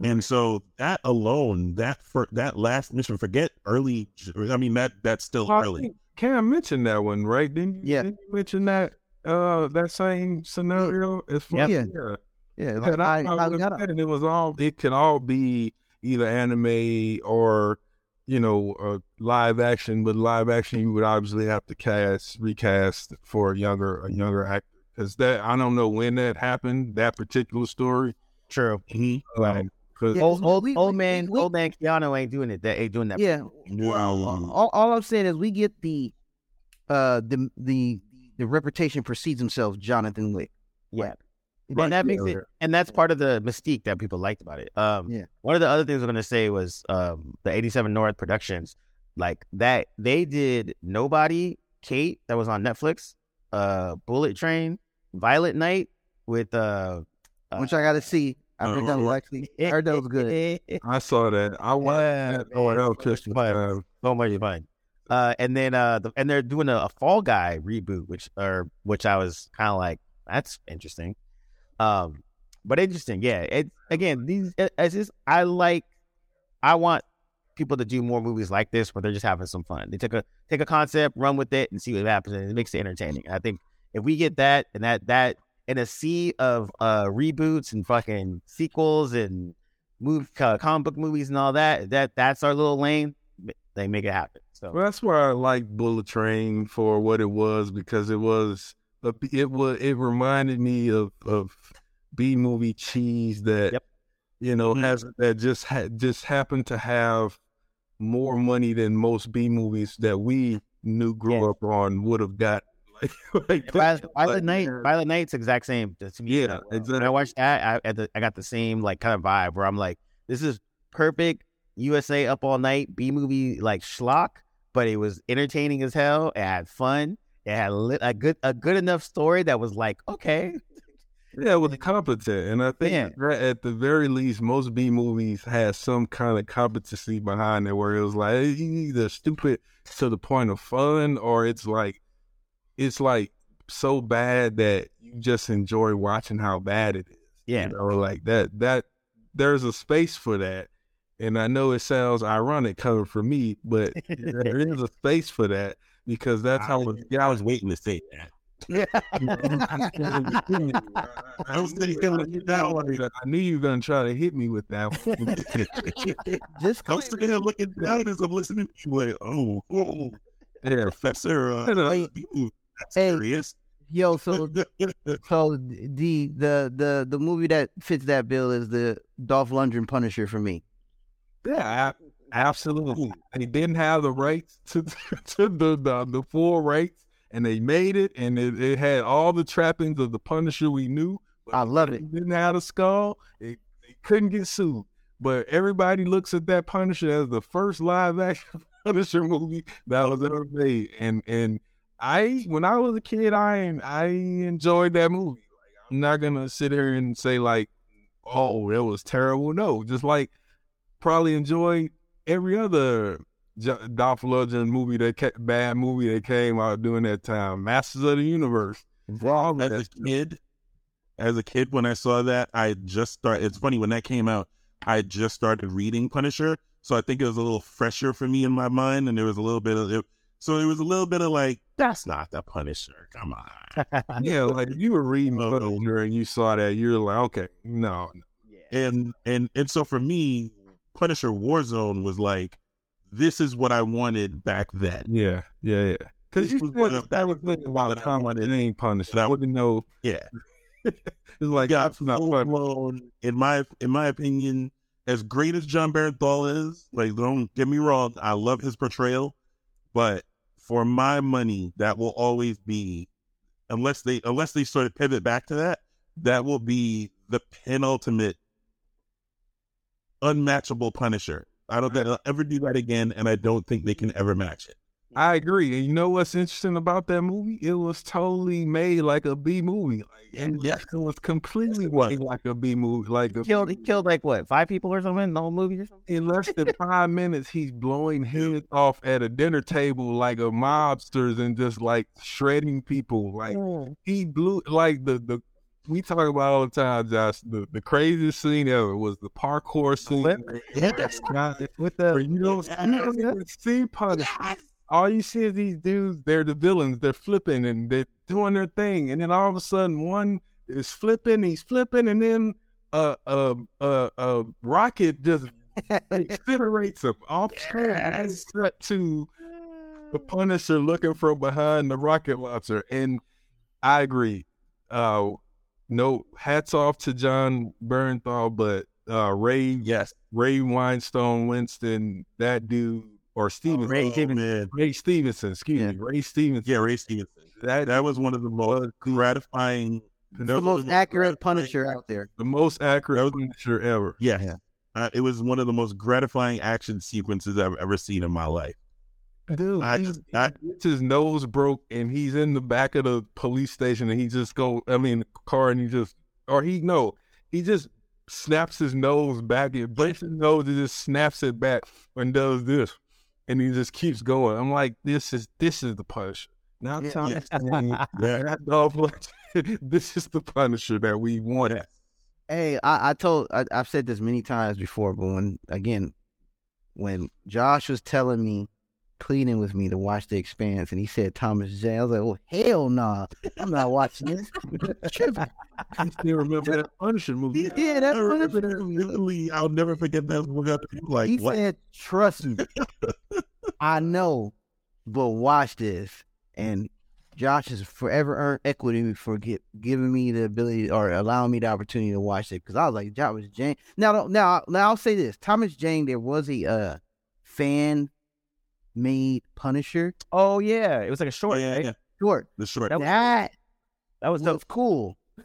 Speaker 3: And so that alone, that for that last mission, forget early. I mean that that's still well, early.
Speaker 4: Cam mentioned that one, right? Didn't you,
Speaker 2: yeah.
Speaker 4: Didn't you mention that uh that same scenario as
Speaker 2: yep. yeah. yeah. Yeah, like I, I, I,
Speaker 4: I it was all it can all be either anime or you know uh, live action. But live action, you would obviously have to cast recast for a younger a younger actor because that I don't know when that happened. That particular story.
Speaker 1: True.
Speaker 4: Mm-hmm. Um,
Speaker 1: Cause yeah, old, old, we, old man, we, old man Keanu ain't doing it. That ain't doing that.
Speaker 2: Yeah.
Speaker 3: Wow.
Speaker 2: All, all, I'm saying is we get the, uh, the the the reputation precedes himself, Jonathan Wick.
Speaker 1: Yeah. Right. And that makes it, and that's part of the mystique that people liked about it. Um, yeah. One of the other things I'm gonna say was um, the 87 North Productions, like that they did Nobody, Kate, that was on Netflix, uh, Bullet Train, Violent Night with uh,
Speaker 2: uh which I got to see. I heard that was actually I heard that was good.
Speaker 4: I saw that. I [LAUGHS] watched yeah, that. Oh, that was Christmas.
Speaker 1: So much fun. Uh, and then uh, the, and they're doing a, a, Fall Guy reboot, which or which I was kind of like, that's interesting. Um, but interesting, yeah. It again, these as just I like, I want people to do more movies like this where they're just having some fun. They take a take a concept, run with it, and see what happens, and it makes it entertaining. I think if we get that and that that in a sea of uh, reboots and fucking sequels and move uh, comic book movies and all that. That that's our little lane. They make it happen. So
Speaker 4: well, that's why I like Bullet Train for what it was because it was it was it reminded me of of B movie cheese that yep. you know mm-hmm. has that just ha- just happened to have more money than most B movies that we knew grew up on would have got [LAUGHS]
Speaker 1: like, Violent, Violent Night, Violent Night's exact same.
Speaker 4: Yeah,
Speaker 1: exactly. When I watched that, I, the, I got the same like kind of vibe where I'm like, this is perfect USA up all night B movie like schlock, but it was entertaining as hell. It had fun. It had a good a good enough story that was like okay.
Speaker 4: Yeah, it was [LAUGHS] competent, and I think yeah. at the very least, most B movies had some kind of competency behind it, where it was like either stupid to the point of fun, or it's like it's like so bad that you just enjoy watching how bad it is.
Speaker 1: Yeah.
Speaker 4: You know, like that that there's a space for that. And I know it sounds ironic coming from me, but [LAUGHS] there is a space for that because that's how
Speaker 3: was, yeah, I was waiting to say that. Yeah. [LAUGHS] [LAUGHS]
Speaker 4: I was thinking that one. I knew you were gonna try to hit me with that
Speaker 3: one. Just I'm sitting here looking down as I'm listening to you like, oh, oh. Yeah, Professor uh,
Speaker 2: hey, serious. Yo, [LAUGHS] so so the the the the movie that fits that bill is the Dolph Lundgren Punisher for me.
Speaker 4: Yeah, absolutely. They didn't have the rights to [LAUGHS] to the the, the full rights, and they made it, and it, it had all the trappings of the Punisher we knew.
Speaker 2: I love it.
Speaker 4: Didn't have a skull. It, it couldn't get sued. But everybody looks at that Punisher as the first live action [LAUGHS] Punisher movie that was ever made, and and I when I was a kid, I I enjoyed that movie. Like, I'm not gonna sit here and say like, oh, it was terrible. No, just like probably enjoyed every other Dolph Lundgren movie that ca- bad movie that came out during that time. Masters of the Universe.
Speaker 3: Wow, as a kid, as a kid, when I saw that, I just started. It's funny when that came out. I just started reading Punisher, so I think it was a little fresher for me in my mind, and there was a little bit of it. So there was a little bit of like, that's not the Punisher. Come on.
Speaker 4: yeah, like if you were reading [LAUGHS] Punisher and you saw that, you're like, okay, no.
Speaker 3: And and and so for me, Punisher Warzone was like, this is what I wanted back then.
Speaker 4: Yeah, yeah, yeah. Because you was that was about time it ain't Punisher. I wouldn't know. [LAUGHS]
Speaker 3: Yeah. [LAUGHS]
Speaker 4: it's like
Speaker 3: yeah, that's not fun. In my in my opinion, as great as Jon Bernthal is, like don't get me wrong, I love his portrayal, but for my money, that will always be unless they unless they sort of pivot back to that, that will be the penultimate unmatchable Punisher. I don't think they'll ever do that again, and I don't think they can ever match it.
Speaker 4: I agree. And you know what's interesting about that movie? It was totally made like a B movie. Like, and yes, it was completely made like a B movie. Like
Speaker 1: he killed, he [LAUGHS] killed like what five people or something in the whole movie or something.
Speaker 4: In less than five minutes, he's blowing heads [LAUGHS] off at a dinner table like a mobsters and just like shredding people. Like mm. he blew like the the we talk about all the time, Josh. The, the craziest scene ever was the parkour scene.
Speaker 1: Yes, with the
Speaker 4: you know, you see punch all you see is these dudes, they're the villains. They're flipping and they're doing their thing. And then all of a sudden, one is flipping, he's flipping, and then a rocket just [LAUGHS] incinerates him off. Cut to the Punisher looking from behind the rocket launcher. And I agree. Uh, no hats off to Jon Bernthal, but uh, Ray,
Speaker 3: yes,
Speaker 4: Ray Winestone Winston, that dude or Stevenson.
Speaker 1: Ray Stevenson.
Speaker 4: Ray Stevenson, excuse yeah. me. Ray Stevenson.
Speaker 3: Yeah, Ray Stevenson. That that was one of the most gratifying
Speaker 2: the most accurate Punisher out there.
Speaker 4: The most accurate Punisher ever.
Speaker 3: Yeah. yeah. Uh, it was one of the most gratifying action sequences I've ever seen in my life.
Speaker 4: Dude, I just, I, his nose broke and he's in the back of the police station and he just go, I mean, car and he just, or he, no, he just snaps his nose back, it breaks his nose and just snaps it back and does this and he just keeps going. I'm like, this is this is the Punisher. Now yeah, yeah. [LAUGHS] [LAUGHS] [LAUGHS] this is the Punisher that we wanted.
Speaker 2: Hey, I, I told I, have said this many times before, but when again, when Josh was telling me, pleading with me to watch The Expanse, and he said Thomas J, I was like, oh hell no, nah. I'm not watching this.
Speaker 4: I still remember that Punisher movie.
Speaker 2: Yeah, that Punisher movie.
Speaker 3: I'll never forget that. Like,
Speaker 2: he
Speaker 3: what?
Speaker 2: said, trust me. I know, but watch this. And Josh has forever earned equity for get, giving me the ability or allowing me the opportunity to watch it because I was like, Thomas Jane. Now, now, now I'll say this: Thomas Jane, there was a uh, fan made Punisher.
Speaker 1: Oh yeah, it was like a short,
Speaker 3: yeah,
Speaker 1: right?
Speaker 3: yeah,
Speaker 2: short.
Speaker 3: The short.
Speaker 2: That that, was
Speaker 1: that was,
Speaker 2: was cool. [LAUGHS]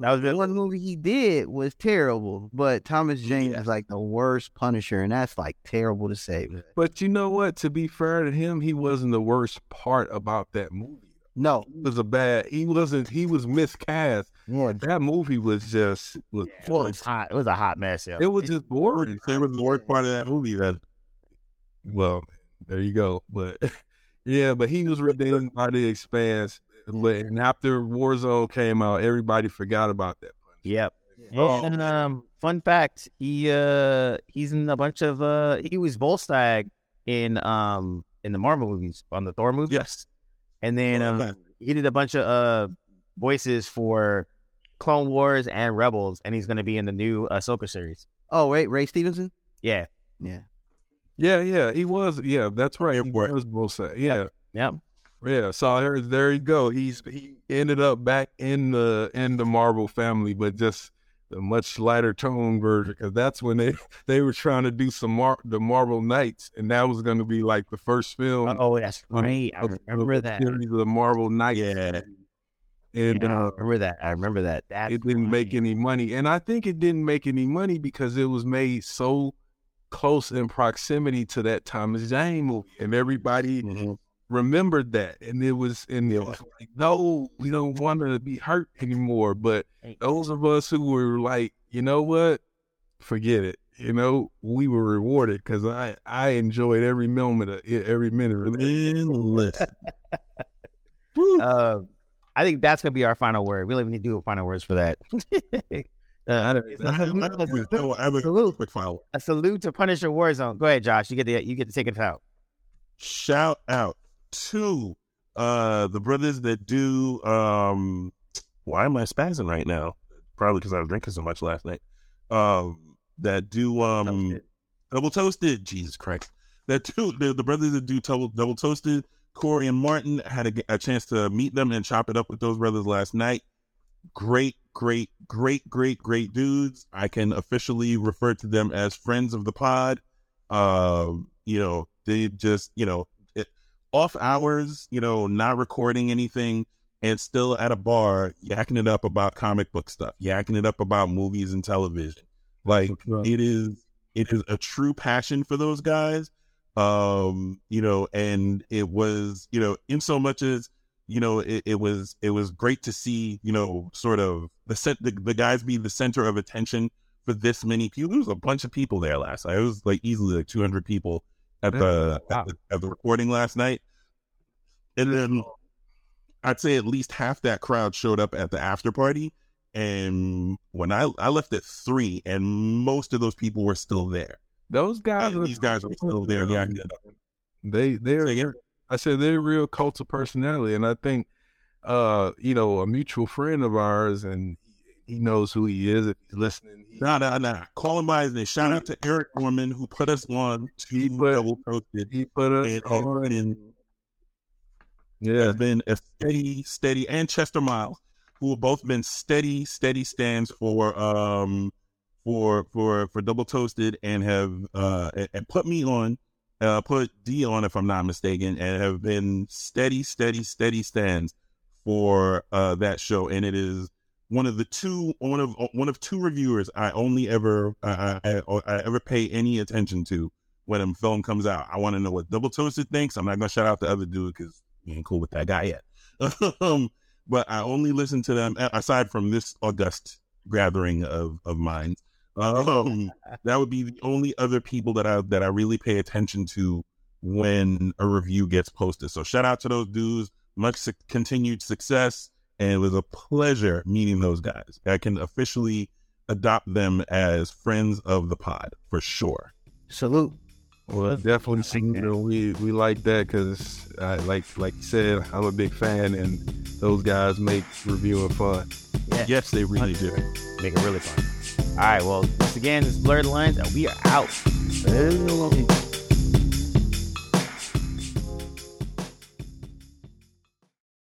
Speaker 2: That was the one movie he did was terrible, but Thomas Jane yeah. is like the worst Punisher, and that's like terrible to say.
Speaker 4: But you know what? To be fair to him, he wasn't the worst part about that movie.
Speaker 2: No,
Speaker 4: he was a bad. He wasn't. He was miscast. Yeah, that movie was just was.
Speaker 1: Yeah, well, it's hot. It was a hot mess. Yeah.
Speaker 4: It was just boring.
Speaker 3: It was the worst part of that movie. That.
Speaker 4: Well, there you go. But [LAUGHS] yeah, but he was redeemed by the expanse and after Warzone came out, everybody forgot about that. Punch.
Speaker 1: Yep. Oh. And um, fun fact, he uh he's in a bunch of uh he was Volstagg in um in the Marvel movies on the Thor movie.
Speaker 3: Yes.
Speaker 1: And then um, he did a bunch of uh voices for Clone Wars and Rebels, and he's gonna be in the new Ahsoka series.
Speaker 2: Oh wait, Ray Stevenson?
Speaker 1: Yeah.
Speaker 2: Yeah.
Speaker 4: Yeah, yeah. He was yeah, that's right. He was Volstagg. Yeah.
Speaker 1: Yep.
Speaker 4: Yeah, so there there you go. He's he ended up back in the in the Marvel family, but just a much lighter tone version because that's when they [LAUGHS] they were trying to do some Mar- the Marvel Knights, and that was going to be like the first film.
Speaker 1: Oh, that's right. I remember that.
Speaker 4: The Marvel Knights.
Speaker 1: Yeah.
Speaker 4: And
Speaker 1: yeah,
Speaker 4: uh,
Speaker 1: I remember that. I remember that. That
Speaker 4: it didn't make any money, and I think it didn't make any money because it was made so close in proximity to that Thomas Jane movie, and everybody mm-hmm. remembered that, and it was, and it was like, no, we don't want to be hurt anymore. But those of us who were like, you know what, forget it. You know, we were rewarded because I I enjoyed every moment of it, every minute of it.
Speaker 1: uh, [LAUGHS] I think that's gonna be our final word. We don't even need to do a final words for that. [LAUGHS] Uh, I don't mean a
Speaker 3: quick final.
Speaker 1: A salute to Punisher Warzone. Go ahead, Josh. You get the you get to take it out.
Speaker 3: Shout out to uh the brothers that do um why am I spazzing right now? Probably because I was drinking so much last night. Um that do um toasted. double toasted. Jesus Christ. That do the, the brothers that do double double toasted Korey and Martin had a, a, chance to meet them and chop it up with those brothers last night. Great, great, great, great, great dudes. I can officially refer to them as friends of the pod. Uh, you know, they just, you know, it, off hours, you know, not recording anything and still at a bar yakking it up about comic book stuff, yakking it up about movies and television. Like it is, it is a true passion for those guys um you know and it was you know in so much as you know it, it was it was great to see you know sort of the set the, the guys be the center of attention for this many people there was a bunch of people there last night it was like easily like 200 people at the, wow. at the at the recording last night and then i'd say at least half that crowd showed up at the after party and when i i left at three and most of those people were still there
Speaker 4: those guys,
Speaker 3: these guys are still there. Yeah,
Speaker 4: they they're. I said they're real cult of personality, and I think, uh, you know, a mutual friend of ours, and he knows who he is if he's listening.
Speaker 3: He, nah, nah, nah. Call him by his name. Shout out to Eric Norman who put us on to he put, double toasted.
Speaker 4: He put us and, on.
Speaker 3: And, yeah, has been a steady, steady, and Chester Miles, who have both been steady, steady stands for um for for for double toasted and have uh and put me on uh put D on if I'm not mistaken and have been steady steady steady stands for uh that show and it is one of the two one of one of two reviewers I only ever I, I, I ever pay any attention to when a film comes out. I want to know what Double Toasted thinks. I'm not gonna shout out the other dude because he ain't cool with that guy yet. [LAUGHS] um, but I only listen to them aside from this august gathering of of minds. Um, that would be the only other people that I that I really pay attention to when a review gets posted. So shout out to those dudes. Much su- continued success, and it was a pleasure meeting those guys. I can officially adopt them as friends of the pod for sure.
Speaker 1: Salute.
Speaker 4: Well, definitely, you know, we we like that because, like like you said, I'm a big fan, and those guys make reviewing fun.
Speaker 3: Yeah. Yes, they really do.
Speaker 1: Make it really fun. All right. Well, once again, it's Blurred Lines, and we are out.